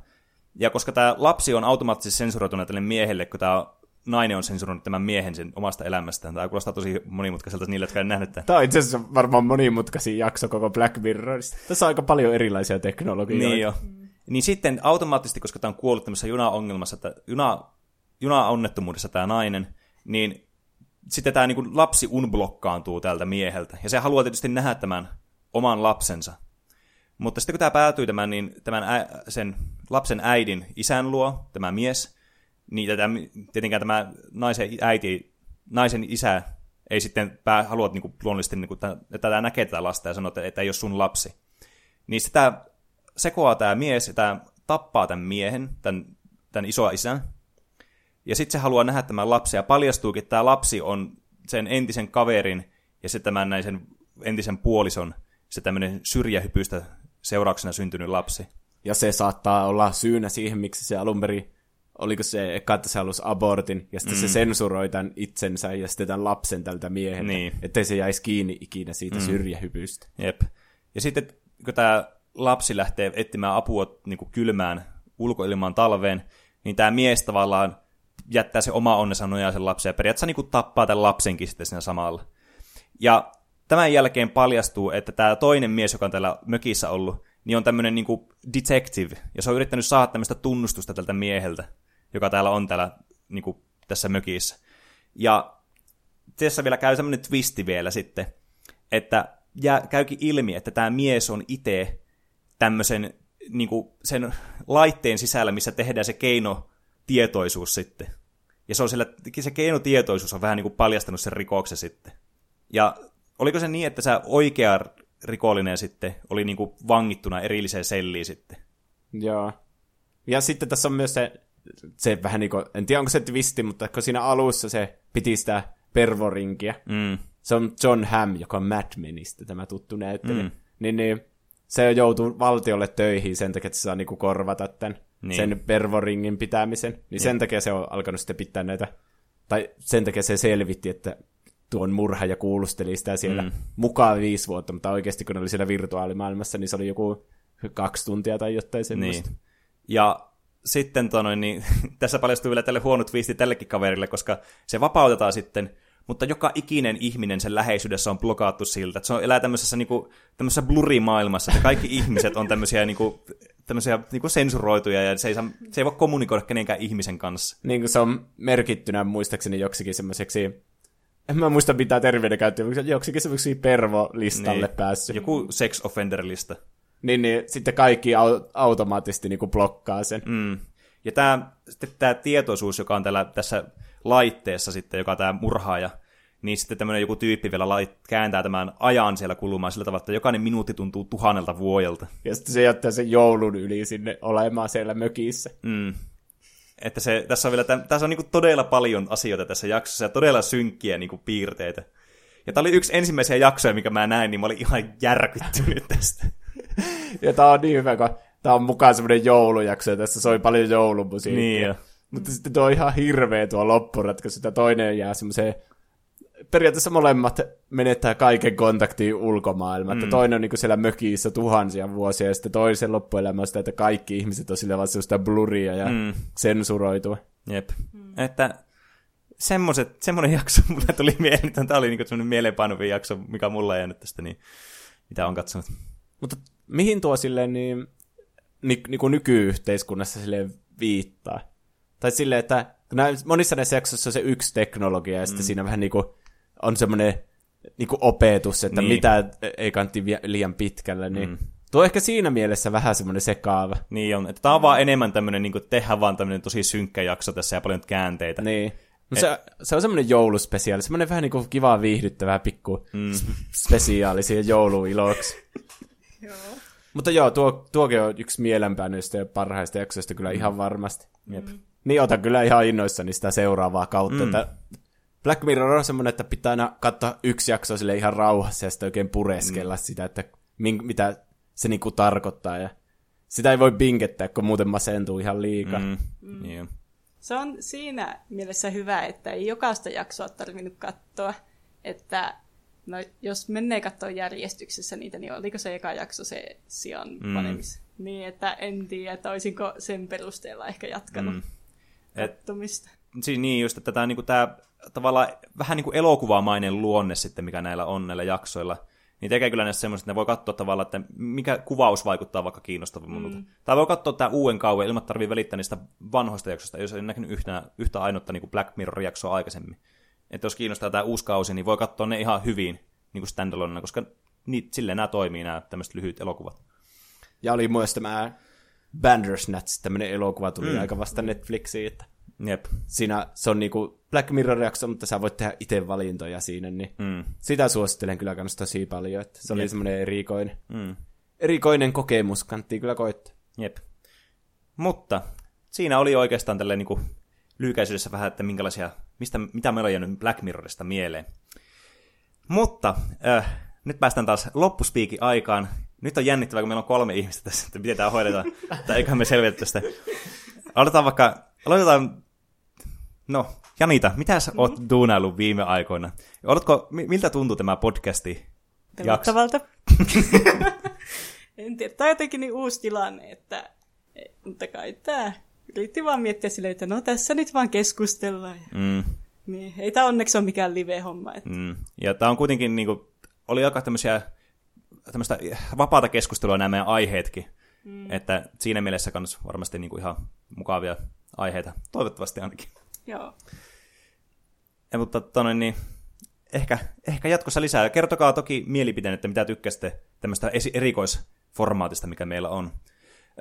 Ja koska tämä lapsi on automaattisesti sensuroitunut tälle miehelle, kun tämä nainen on sensuroinut tämän miehen sen omasta elämästään. Tämä kuulostaa tosi monimutkaiselta niille, jotka ei nähnyt tämän. Tämä on itse asiassa varmaan monimutkaisin jakso koko Black Mirrorista. Tässä on aika paljon erilaisia teknologioita. Niin jo. Niin sitten automaattisesti, koska tämä on kuollut tämmöisessä juna-ongelmassa, että juna, juna-onnettomuudessa tämä nainen, niin sitten tämä niin kuin lapsi unblokkaantuu tältä mieheltä. Ja se haluaa tietysti nähdä tämän oman lapsensa. Mutta sitten kun tämä päätyy tämän, niin tämän ä, sen lapsen äidin isän luo, tämä mies, niin tätä, tietenkään tämä naisen äiti, naisen isä ei sitten pää, halua niin kuin, luonnollisesti, niin kuin, että tämä näkee tätä lasta ja sanoo, että, että ei ole sun lapsi. Niin tämä sekoaa tämä mies ja tämä tappaa tämän miehen, tämän, tämän isoa isän. Ja sitten se haluaa nähdä tämän lapsen ja paljastuukin, että tämä lapsi on sen entisen kaverin ja sitten tämän näisen entisen puolison se tämmöinen syrjähypystä seurauksena syntynyt lapsi. Ja se saattaa olla syynä siihen, miksi se alun perin, oliko se eka, että se halusi abortin, ja sitten mm. se sensuroi tämän itsensä ja sitten tämän lapsen tältä mieheltä, niin. ettei se jäisi kiinni ikinä siitä mm. syrjähypystä. Jep. Ja sitten kun tämä lapsi lähtee etsimään apua niin kuin kylmään ulkoilmaan talveen, niin tämä mies tavallaan jättää se oma onnensa nojaa sen lapsen ja periaatteessa niin kuin tappaa tämän lapsenkin sitten siinä samalla. Ja tämän jälkeen paljastuu, että tämä toinen mies, joka on täällä mökissä ollut, niin on tämmöinen niin detective, ja se on yrittänyt saada tämmöistä tunnustusta tältä mieheltä, joka täällä on täällä niin kuin, tässä mökissä. Ja tässä vielä käy semmoinen twisti vielä sitten, että ja käykin ilmi, että tämä mies on itse tämmöisen niin kuin sen laitteen sisällä, missä tehdään se keinotietoisuus sitten. Ja se, on siellä, se keinotietoisuus on vähän niin kuin paljastanut sen rikoksen sitten. Ja oliko se niin, että sä oikea rikollinen sitten oli niin kuin vangittuna erilliseen selliin sitten? Joo. Ja sitten tässä on myös se, se vähän niin kuin, en tiedä onko se twisti, mutta kun siinä alussa se piti sitä pervorinkiä. Mm. Se on John Hamm, joka on Mad Menistä, tämä tuttu näyttelijä. Mm. Niin, niin se joutuu valtiolle töihin sen takia, että se saa niinku korvata tämän niin. sen pervoringin pitämisen. Niin, niin sen takia se on alkanut sitten pitää näitä, tai sen takia se selvitti, että tuon murha ja kuulusteli sitä siellä mm. mukaan viisi vuotta, mutta oikeasti kun ne oli siellä virtuaalimaailmassa, niin se oli joku kaksi tuntia tai jotain semmoista. Niin. Ja sitten tonoin, niin, tässä paljastuu vielä tälle huono twisti tällekin kaverille, koska se vapautetaan sitten, mutta joka ikinen ihminen sen läheisyydessä on blokattu siltä, että se on elää tämmöisessä, niin kuin, tämmöisessä blurrimaailmassa, että kaikki ihmiset on tämmöisiä, niin kuin, tämmöisiä niin kuin sensuroituja, ja se ei, saa, se ei voi kommunikoida kenenkään ihmisen kanssa. Niin kuin se on merkittynä muistaakseni joksikin semmoiseksi en mä muista mitä terveyden käyttöä, mutta joksikin semmoiksi pervo-listalle niin. päässyt. Joku sex offender-lista. Niin, niin sitten kaikki au- automaattisesti niin kuin blokkaa sen. Mm. Ja tämä, sitten tämä tietoisuus, joka on täällä, tässä laitteessa sitten, joka on tämä murhaaja, niin sitten tämmöinen joku tyyppi vielä lait, kääntää tämän ajan siellä kulumaan sillä tavalla, että jokainen minuutti tuntuu tuhannelta vuodelta. Ja sitten se jättää sen joulun yli sinne olemaan siellä mökissä. Mm. Että se, tässä on vielä, tässä on niin todella paljon asioita tässä jaksossa ja todella synkkiä niin piirteitä. Ja tämä oli yksi ensimmäisiä jaksoja, mikä mä näin, niin mä olin ihan järkyttynyt tästä. ja tämä on niin hyvä, kun tämä on mukaan semmoinen joulujakso, ja tässä soi paljon joulumusiikkia. Niin jo. Mutta sitten tuo on ihan hirveä tuo loppuratkaisu, että toinen jää semmoiseen periaatteessa molemmat menettää kaiken kontaktiin ulkomaailmaan. Mm. Toinen on niin siellä mökissä tuhansia vuosia, ja sitten toisen loppuelämä on sitä, että kaikki ihmiset on sille vaan sellaista bluria ja mm. sensuroitua. Jep. Mm. Että semmoiset, semmoinen jakso mulle tuli mieleen, että tämä oli niin semmoinen mieleenpainuvin jakso, mikä mulla ei nyt tästä, niin mitä on katsonut. Mutta mihin tuo silleen niin, ni, niin kuin nykyyhteiskunnassa silleen viittaa? Tai silleen, että monissa näissä jaksoissa on se yksi teknologia, ja sitten mm. siinä vähän niin kuin on semmoinen niin kuin opetus, että niin. mitä ei kantti liian pitkälle, niin mm. tuo on ehkä siinä mielessä vähän semmoinen sekaava. Niin on, että tämä on vaan enemmän tämmöinen, niin kuin tehdä vaan tämmöinen tosi synkkä jakso tässä ja paljon käänteitä. Niin. No se, se on semmoinen jouluspesiaali, semmoinen vähän niin kuin kiva viihdyttävää pikku mm. spesiaali siihen jouluiloksi. joo. Mutta joo, tuo, tuokin on yksi mielenpäännyistä ja parhaista jaksoista kyllä mm. ihan varmasti. Jep. Mm. Niin otan kyllä ihan innoissani sitä seuraavaa kautta, mm. että Black Mirror on semmoinen, että pitää aina katsoa yksi jakso sille ihan rauhassa ja sitten oikein pureskella mm. sitä, että min, mitä se niinku tarkoittaa. Ja sitä ei voi binkettää, kun muuten masentuu ihan liikaa. Mm. Mm. Yeah. Se on siinä mielessä hyvä, että ei jokaista jaksoa tarvinnut katsoa. Että no, jos menee katsoa järjestyksessä niitä, niin oliko se eka jakso se sijan mm. panemis? Niin, että en tiedä, että olisinko sen perusteella ehkä jatkanut mm. kattomista. Et, siis niin just, että tämä, niin kuin, tämä tavallaan vähän niin kuin elokuvamainen luonne sitten, mikä näillä on näillä jaksoilla, niin tekee kyllä näistä semmoista, että ne voi katsoa tavallaan, että mikä kuvaus vaikuttaa vaikka kiinnostavammalta. Mm. Tai voi katsoa tämä uuden kauan ilman tarvii välittää niistä vanhoista jaksoista, jos ei näkynyt yhtä, yhtä ainutta niin kuin Black Mirror-jaksoa aikaisemmin. Että jos kiinnostaa tämä uusi kausi, niin voi katsoa ne ihan hyvin niin kuin standalone, koska niin, silleen nämä toimii, nämä tämmöiset lyhyt elokuvat. Ja oli myös tämä Bandersnatch, tämmöinen elokuva tuli mm. aika vasta Netflixiin, että Jep. Siinä se on niinku Black Mirror-jakso, mutta sä voit tehdä itse valintoja siinä, niin mm. sitä suosittelen kyllä kans tosi paljon, että se oli Jep. semmoinen erikoinen, mm. erikoinen kokemus, kannattiin kyllä koittaa. Jep. Mutta siinä oli oikeastaan tälleen niinku lyhykäisyydessä vähän, että minkälaisia, mistä, mitä meillä on jäänyt Black Mirrorista mieleen. Mutta äh, nyt päästään taas loppuspiikin aikaan. Nyt on jännittävää, kun meillä on kolme ihmistä tässä, että miten tämä hoidetaan. tai eiköhän me selvitä tästä. Aloitetaan vaikka, aloitetaan No, Janita, mitä sä oot mm. duunaillut viime aikoina? Oletko, miltä tuntuu tämä podcasti? Pelottavalta. en tiedä, tämä on jotenkin niin uusi tilanne, että mutta kai tämä yritti vaan miettiä silleen, että no tässä nyt vaan keskustellaan. Mm. Niin, ei tämä onneksi ole mikään live-homma. Että... Mm. Ja tämä on kuitenkin, niin kuin, oli aika tämmöisiä, tämmöistä vapaata keskustelua nämä meidän aiheetkin. Mm. Että siinä mielessä kans varmasti niin kuin ihan mukavia aiheita, toivottavasti ainakin. Joo. Ja, mutta tonne, niin, ehkä, ehkä jatkossa lisää. Kertokaa toki mielipiteen, että mitä tykkäsitte tämmöistä erikoisformaatista, mikä meillä on.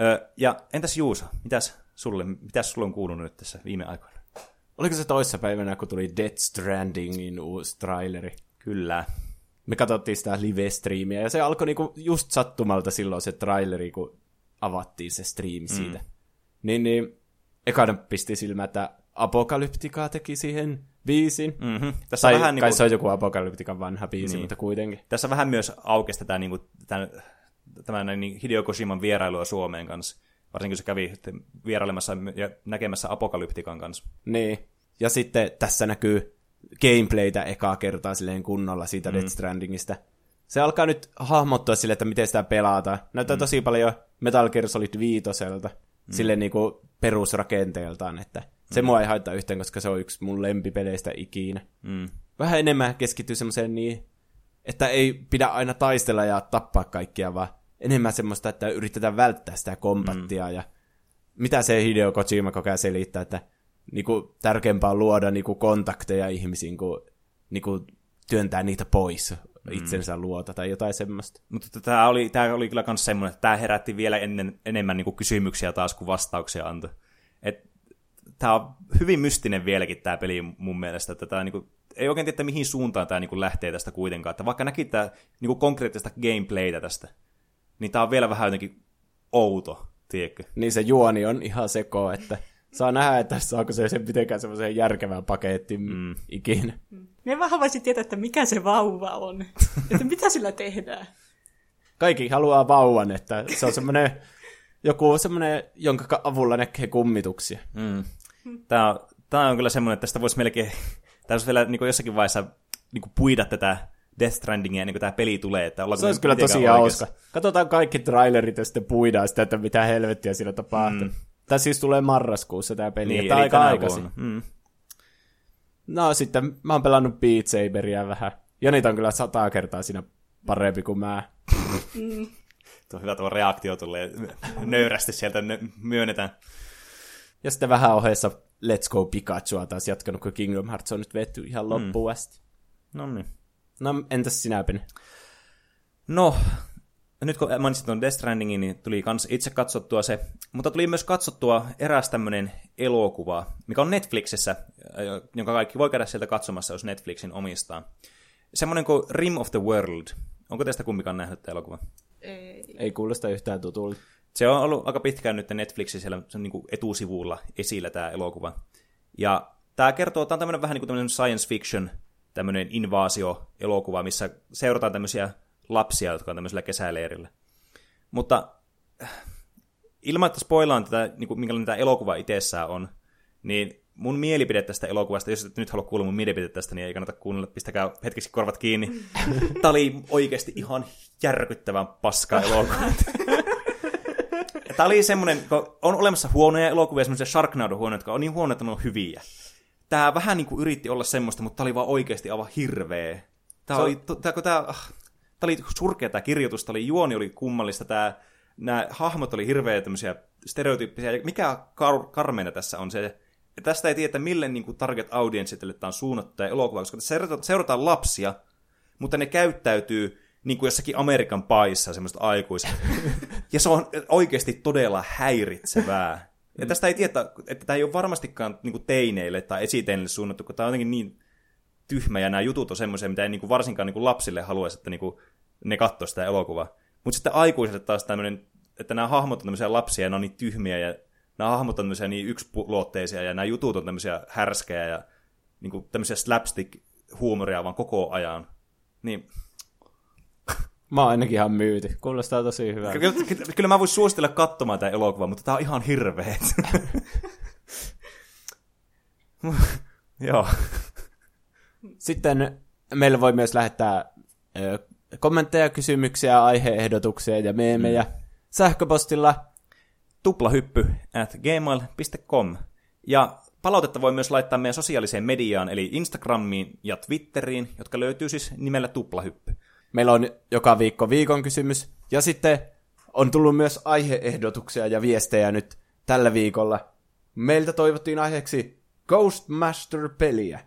Ö, ja entäs Juuso, mitäs sulle, mitäs sulle on kuulunut nyt tässä viime aikoina? Oliko se toissa päivänä, kun tuli Death Strandingin uusi traileri? Kyllä. Me katsottiin sitä live-striimiä, ja se alkoi niinku just sattumalta silloin se traileri, kun avattiin se stream siitä. Mm. Niin, niin ekana pisti silmä, että Apokalyptika teki siihen biisin. Mm-hmm. Tässä tai vähän kai niin kuin... se on joku Apokalyptikan vanha biisi, niin. mutta kuitenkin. Tässä vähän myös aukesi tätä niin tämän, tämän niin Hideo Koshiman vierailua Suomeen kanssa. Varsinkin kun se kävi vierailemassa ja näkemässä Apokalyptikan kanssa. Niin. Ja sitten tässä näkyy gameplaytä ekaa kertaa silleen kunnolla siitä mm. Death Strandingista. Se alkaa nyt hahmottua sille, että miten sitä pelataan. Näyttää mm. tosi paljon Metal Gear Solid 5 mm. silleen niin kuin perusrakenteeltaan, että se mm. mua ei haittaa yhtään, koska se on yksi mun lempipeleistä ikinä. Mm. Vähän enemmän keskittyy semmoiseen niin, että ei pidä aina taistella ja tappaa kaikkia, vaan enemmän semmoista, että yritetään välttää sitä kombattia mm. ja mitä se Hideo Kojima ajan selittää, että niinku, tärkeämpää on luoda niinku, kontakteja ihmisiin kuin niinku, työntää niitä pois mm. itsensä luota tai jotain semmoista. Mutta tämä oli, tämä oli kyllä myös semmoinen, että tämä herätti vielä ennen, enemmän niinku, kysymyksiä taas kuin vastauksia antoi. Et tämä on hyvin mystinen vieläkin tämä peli mun mielestä, että tämä, niin kuin, ei oikein tiedä, mihin suuntaan tämä niin lähtee tästä kuitenkaan. Että vaikka näki tämä niin konkreettista gameplaytä tästä, niin tämä on vielä vähän jotenkin outo, tiedätkö? Niin se juoni on ihan seko, että saa nähdä, että saako se sen mitenkään semmoiseen järkevään pakettiin mm. ikinä. Me vähän voisin tietää, että mikä se vauva on. että mitä sillä tehdään. Kaikki haluaa vauvan, että se on semmoinen joku semmoinen, jonka avulla näkee kummituksia. Mm. Tämä, tämä on kyllä semmoinen, että tästä voisi melkein, tämä olisi vielä niin jossakin vaiheessa niin puida tätä Death Strandingia, niin kuin tämä peli tulee. Että se olisi kyllä tosi hauska. Katsotaan kaikki trailerit ja sitten puidaan sitä, että mitä helvettiä siinä tapahtuu. Mm. Tämä siis tulee marraskuussa tämä peli, niin, että aika aikaisin. Mm. No sitten mä oon pelannut Beat Saberia vähän. Ja niitä on kyllä sata kertaa siinä parempi kuin mä. Mm. Tuo hyvä tuo reaktio tulee nöyrästi sieltä myönnetään. Ja sitten vähän ohessa Let's Go Pikachu taas jatkanut, kun Kingdom Hearts on nyt vetty ihan loppuun mm. asti. No niin. No entäs sinä, Pene? No, nyt kun mainitsin tuon Death Strandingin, niin tuli kans itse katsottua se, mutta tuli myös katsottua eräs tämmöinen elokuva, mikä on Netflixissä, jonka kaikki voi käydä sieltä katsomassa, jos Netflixin omistaa. Semmoinen kuin Rim of the World. Onko teistä kumpikaan nähnyt tämä elokuva? Ei. Ei kuulosta yhtään tutulta. Se on ollut aika pitkään nyt Netflixissä siellä se on niin kuin etusivulla esillä tämä elokuva. Ja tämä kertoo, tämä on tämmöinen vähän niin kuin tämmöinen science fiction, tämmöinen invaasio-elokuva, missä seurataan tämmöisiä lapsia, jotka on tämmöisellä kesäleirillä. Mutta äh, ilman, että spoilaan tätä, niin kuin, minkälainen tämä elokuva itsessään on, niin mun mielipide tästä elokuvasta, jos et nyt halua kuulla mun mielipide tästä, niin ei kannata kuunnella, pistäkää hetkeksi korvat kiinni. Tämä oli oikeasti ihan järkyttävän paska elokuva. Tämä oli semmoinen, on olemassa huonoja elokuvia, semmoisia Sharknado-huonoja, jotka on niin huonoja, että ne on hyviä. Tämä vähän niin kuin yritti olla semmoista, mutta tämä oli vaan oikeasti aivan hirveä. Tämä, oli, tämä, tämä, ah, tämä oli surkea tämä kirjoitus, tämä oli, juoni oli kummallista, tämä, nämä hahmot oli hirveä tämmöisiä stereotyyppisiä. Mikä kar- karmeina tässä on se, että tästä ei tiedä, mille niin kuin target audienceille tämä on suunnattu tämä elokuva, koska seurataan, seurataan lapsia, mutta ne käyttäytyy niin kuin jossakin Amerikan paissa semmoista aikuiset. ja se on oikeasti todella häiritsevää. Ja tästä ei tiedä, että tämä ei ole varmastikaan niin kuin teineille tai esiteineille suunnattu, kun tämä on jotenkin niin tyhmä ja nämä jutut on semmoisia, mitä ei niin kuin varsinkaan niin kuin lapsille haluaisi, että niin kuin ne katsoo sitä elokuvaa. Mutta sitten aikuiset taas tämmöinen, että nämä hahmot on tämmöisiä lapsia ja ne on niin tyhmiä ja nämä hahmot on tämmöisiä niin yksiluotteisia ja nämä jutut on tämmöisiä härskejä ja niin kuin tämmöisiä slapstick-huumoria vaan koko ajan. Niin Mä oon ainakin ihan myyty. Kuulostaa tosi hyvää. Kyllä, kyllä, kyllä mä voisin suositella katsomaan tämä elokuva, mutta tää on ihan hirveet. Joo. Sitten meillä voi myös lähettää ö, kommentteja, kysymyksiä, aiheehdotuksia ja meemejä mm. sähköpostilla tuplahyppy at gmail.com. Ja palautetta voi myös laittaa meidän sosiaaliseen mediaan, eli Instagramiin ja Twitteriin, jotka löytyy siis nimellä tuplahyppy. Meillä on joka viikko viikon kysymys. Ja sitten on tullut myös aiheehdotuksia ja viestejä nyt tällä viikolla. Meiltä toivottiin aiheeksi Ghostmaster-peliä,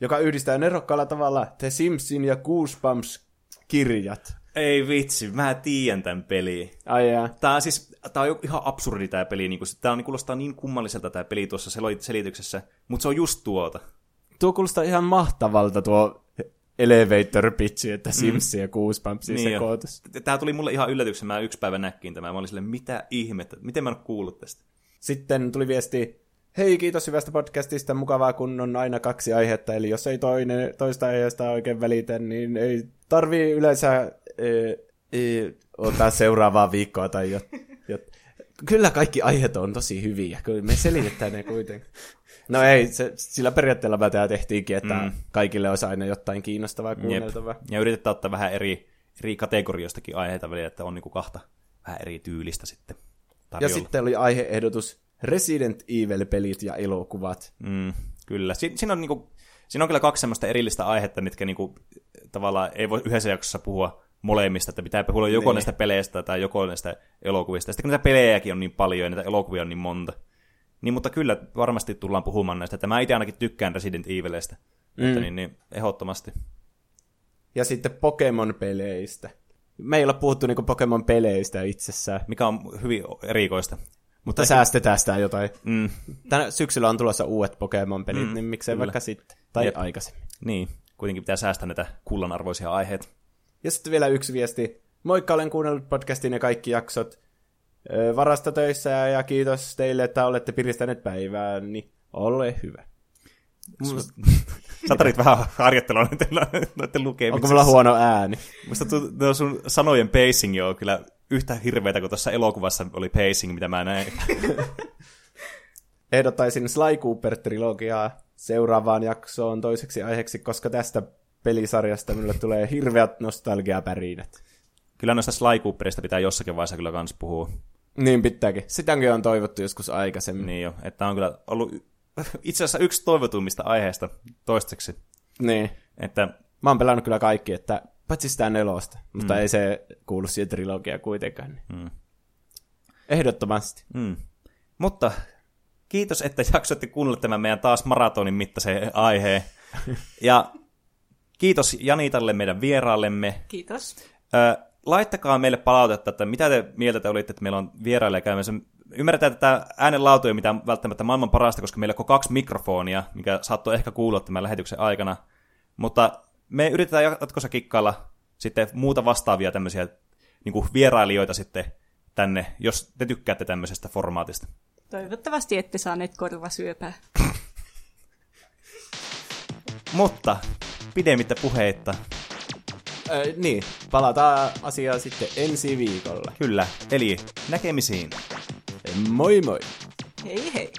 joka yhdistää nerokkaalla tavalla The Simpsin ja Goosebumps-kirjat. Ei vitsi, mä tiedän tämän peliin. Ai jaa. Tää on siis, tää on ihan absurdi tää peli. Niin tää on, niin kuulostaa niin kummalliselta tää peli tuossa selityksessä, mutta se on just tuota. Tuo kuulostaa ihan mahtavalta tuo elevator pitchi, että Sims mm. ja Goosebumpsia niin sekoitus. Tämä tuli mulle ihan yllätyksen, mä yksi päivä näkkiin tämä. Mä olin silleen, mitä ihmettä, miten mä en kuullut tästä. Sitten tuli viesti, hei kiitos hyvästä podcastista, mukavaa kun on aina kaksi aihetta, eli jos ei toinen, toista aiheesta oikein välitä, niin ei tarvii yleensä e, e, ottaa seuraavaa viikkoa tai jo, jo. Kyllä kaikki aiheet on tosi hyviä, kyllä me selitetään ne kuitenkin. No ei, se, sillä periaatteella mä tämä tehtiinkin, että mm. kaikille olisi aina jotain kiinnostavaa kuunneltavaa. Jep. Ja yritetään ottaa vähän eri, eri kategorioistakin aiheita välillä, että on niinku kahta vähän eri tyylistä sitten tarjolla. Ja sitten oli aiheehdotus Resident Evil-pelit ja elokuvat. Mm, kyllä. Si- siinä, on niinku, siinä on kyllä kaksi semmoista erillistä aihetta, mitkä niinku, tavallaan ei voi yhdessä jaksossa puhua molemmista, että pitää puhua joko niin. näistä peleistä tai joko näistä elokuvista. Sitten kun näitä pelejäkin on niin paljon ja näitä elokuvia on niin monta, niin, mutta kyllä varmasti tullaan puhumaan näistä, että mä itse ainakin tykkään Resident Evilistä. Mm. Että niin, niin, ehdottomasti. Ja sitten Pokemon-peleistä. Me ei olla puhuttu niinku Pokemon-peleistä itsessään. Mikä on hyvin erikoista. Mutta ehkä... säästetään sitä jotain. Mm. Tänä syksyllä on tulossa uudet Pokemon-pelit, mm, niin miksei kyllä. vaikka sitten. Tai Jep. aikaisemmin. Niin, kuitenkin pitää säästää näitä kullanarvoisia aiheita. Ja sitten vielä yksi viesti. Moikka, olen kuunnellut podcastin ja kaikki jaksot varastotöissä ja kiitos teille, että olette piristäneet päivää, niin ole hyvä. Satarit vähän harjoittelua noiden lukemisessa. Onko mulla huono ääni? Musta tuo sun sanojen pacing on kyllä yhtä hirveätä kuin tuossa elokuvassa oli pacing, mitä mä näin. Ehdottaisin Sly Cooper-trilogiaa seuraavaan jaksoon toiseksi aiheeksi, koska tästä pelisarjasta minulle tulee hirveät nostalgiapärinät. Kyllä noista Sly Cooperista pitää jossakin vaiheessa kyllä kans puhua. Niin pitääkin. Sitäkin on toivottu joskus aikaisemmin. Niin jo, että on kyllä ollut itse asiassa yksi toivotummista aiheesta toistaiseksi. Niin. Että... Mä oon pelannut kyllä kaikki, että paitsi sitä nelosta, mutta mm. ei se kuulu siihen trilogiaan kuitenkaan. Niin. Mm. Ehdottomasti. Mm. Mutta kiitos, että jaksoitte kuunnella tämän meidän taas maratonin mittaisen aiheen. ja kiitos Janitalle meidän vieraallemme. Kiitos. Ö, laittakaa meille palautetta, että mitä te mieltä te olitte, että meillä on vieraille käymässä. Ymmärretään, että tämä äänenlaatu ei ole mitään välttämättä maailman parasta, koska meillä on kaksi mikrofonia, mikä saattoi ehkä kuulua tämän lähetyksen aikana. Mutta me yritetään jatkossa kikkailla sitten muuta vastaavia tämmöisiä niin kuin vierailijoita sitten tänne, jos te tykkäätte tämmöisestä formaatista. Toivottavasti ette saaneet korvasyöpää. Mutta pidemmittä puheitta. Niin, palataan asiaan sitten ensi viikolla. Kyllä, eli näkemisiin. Moi moi! Hei hei!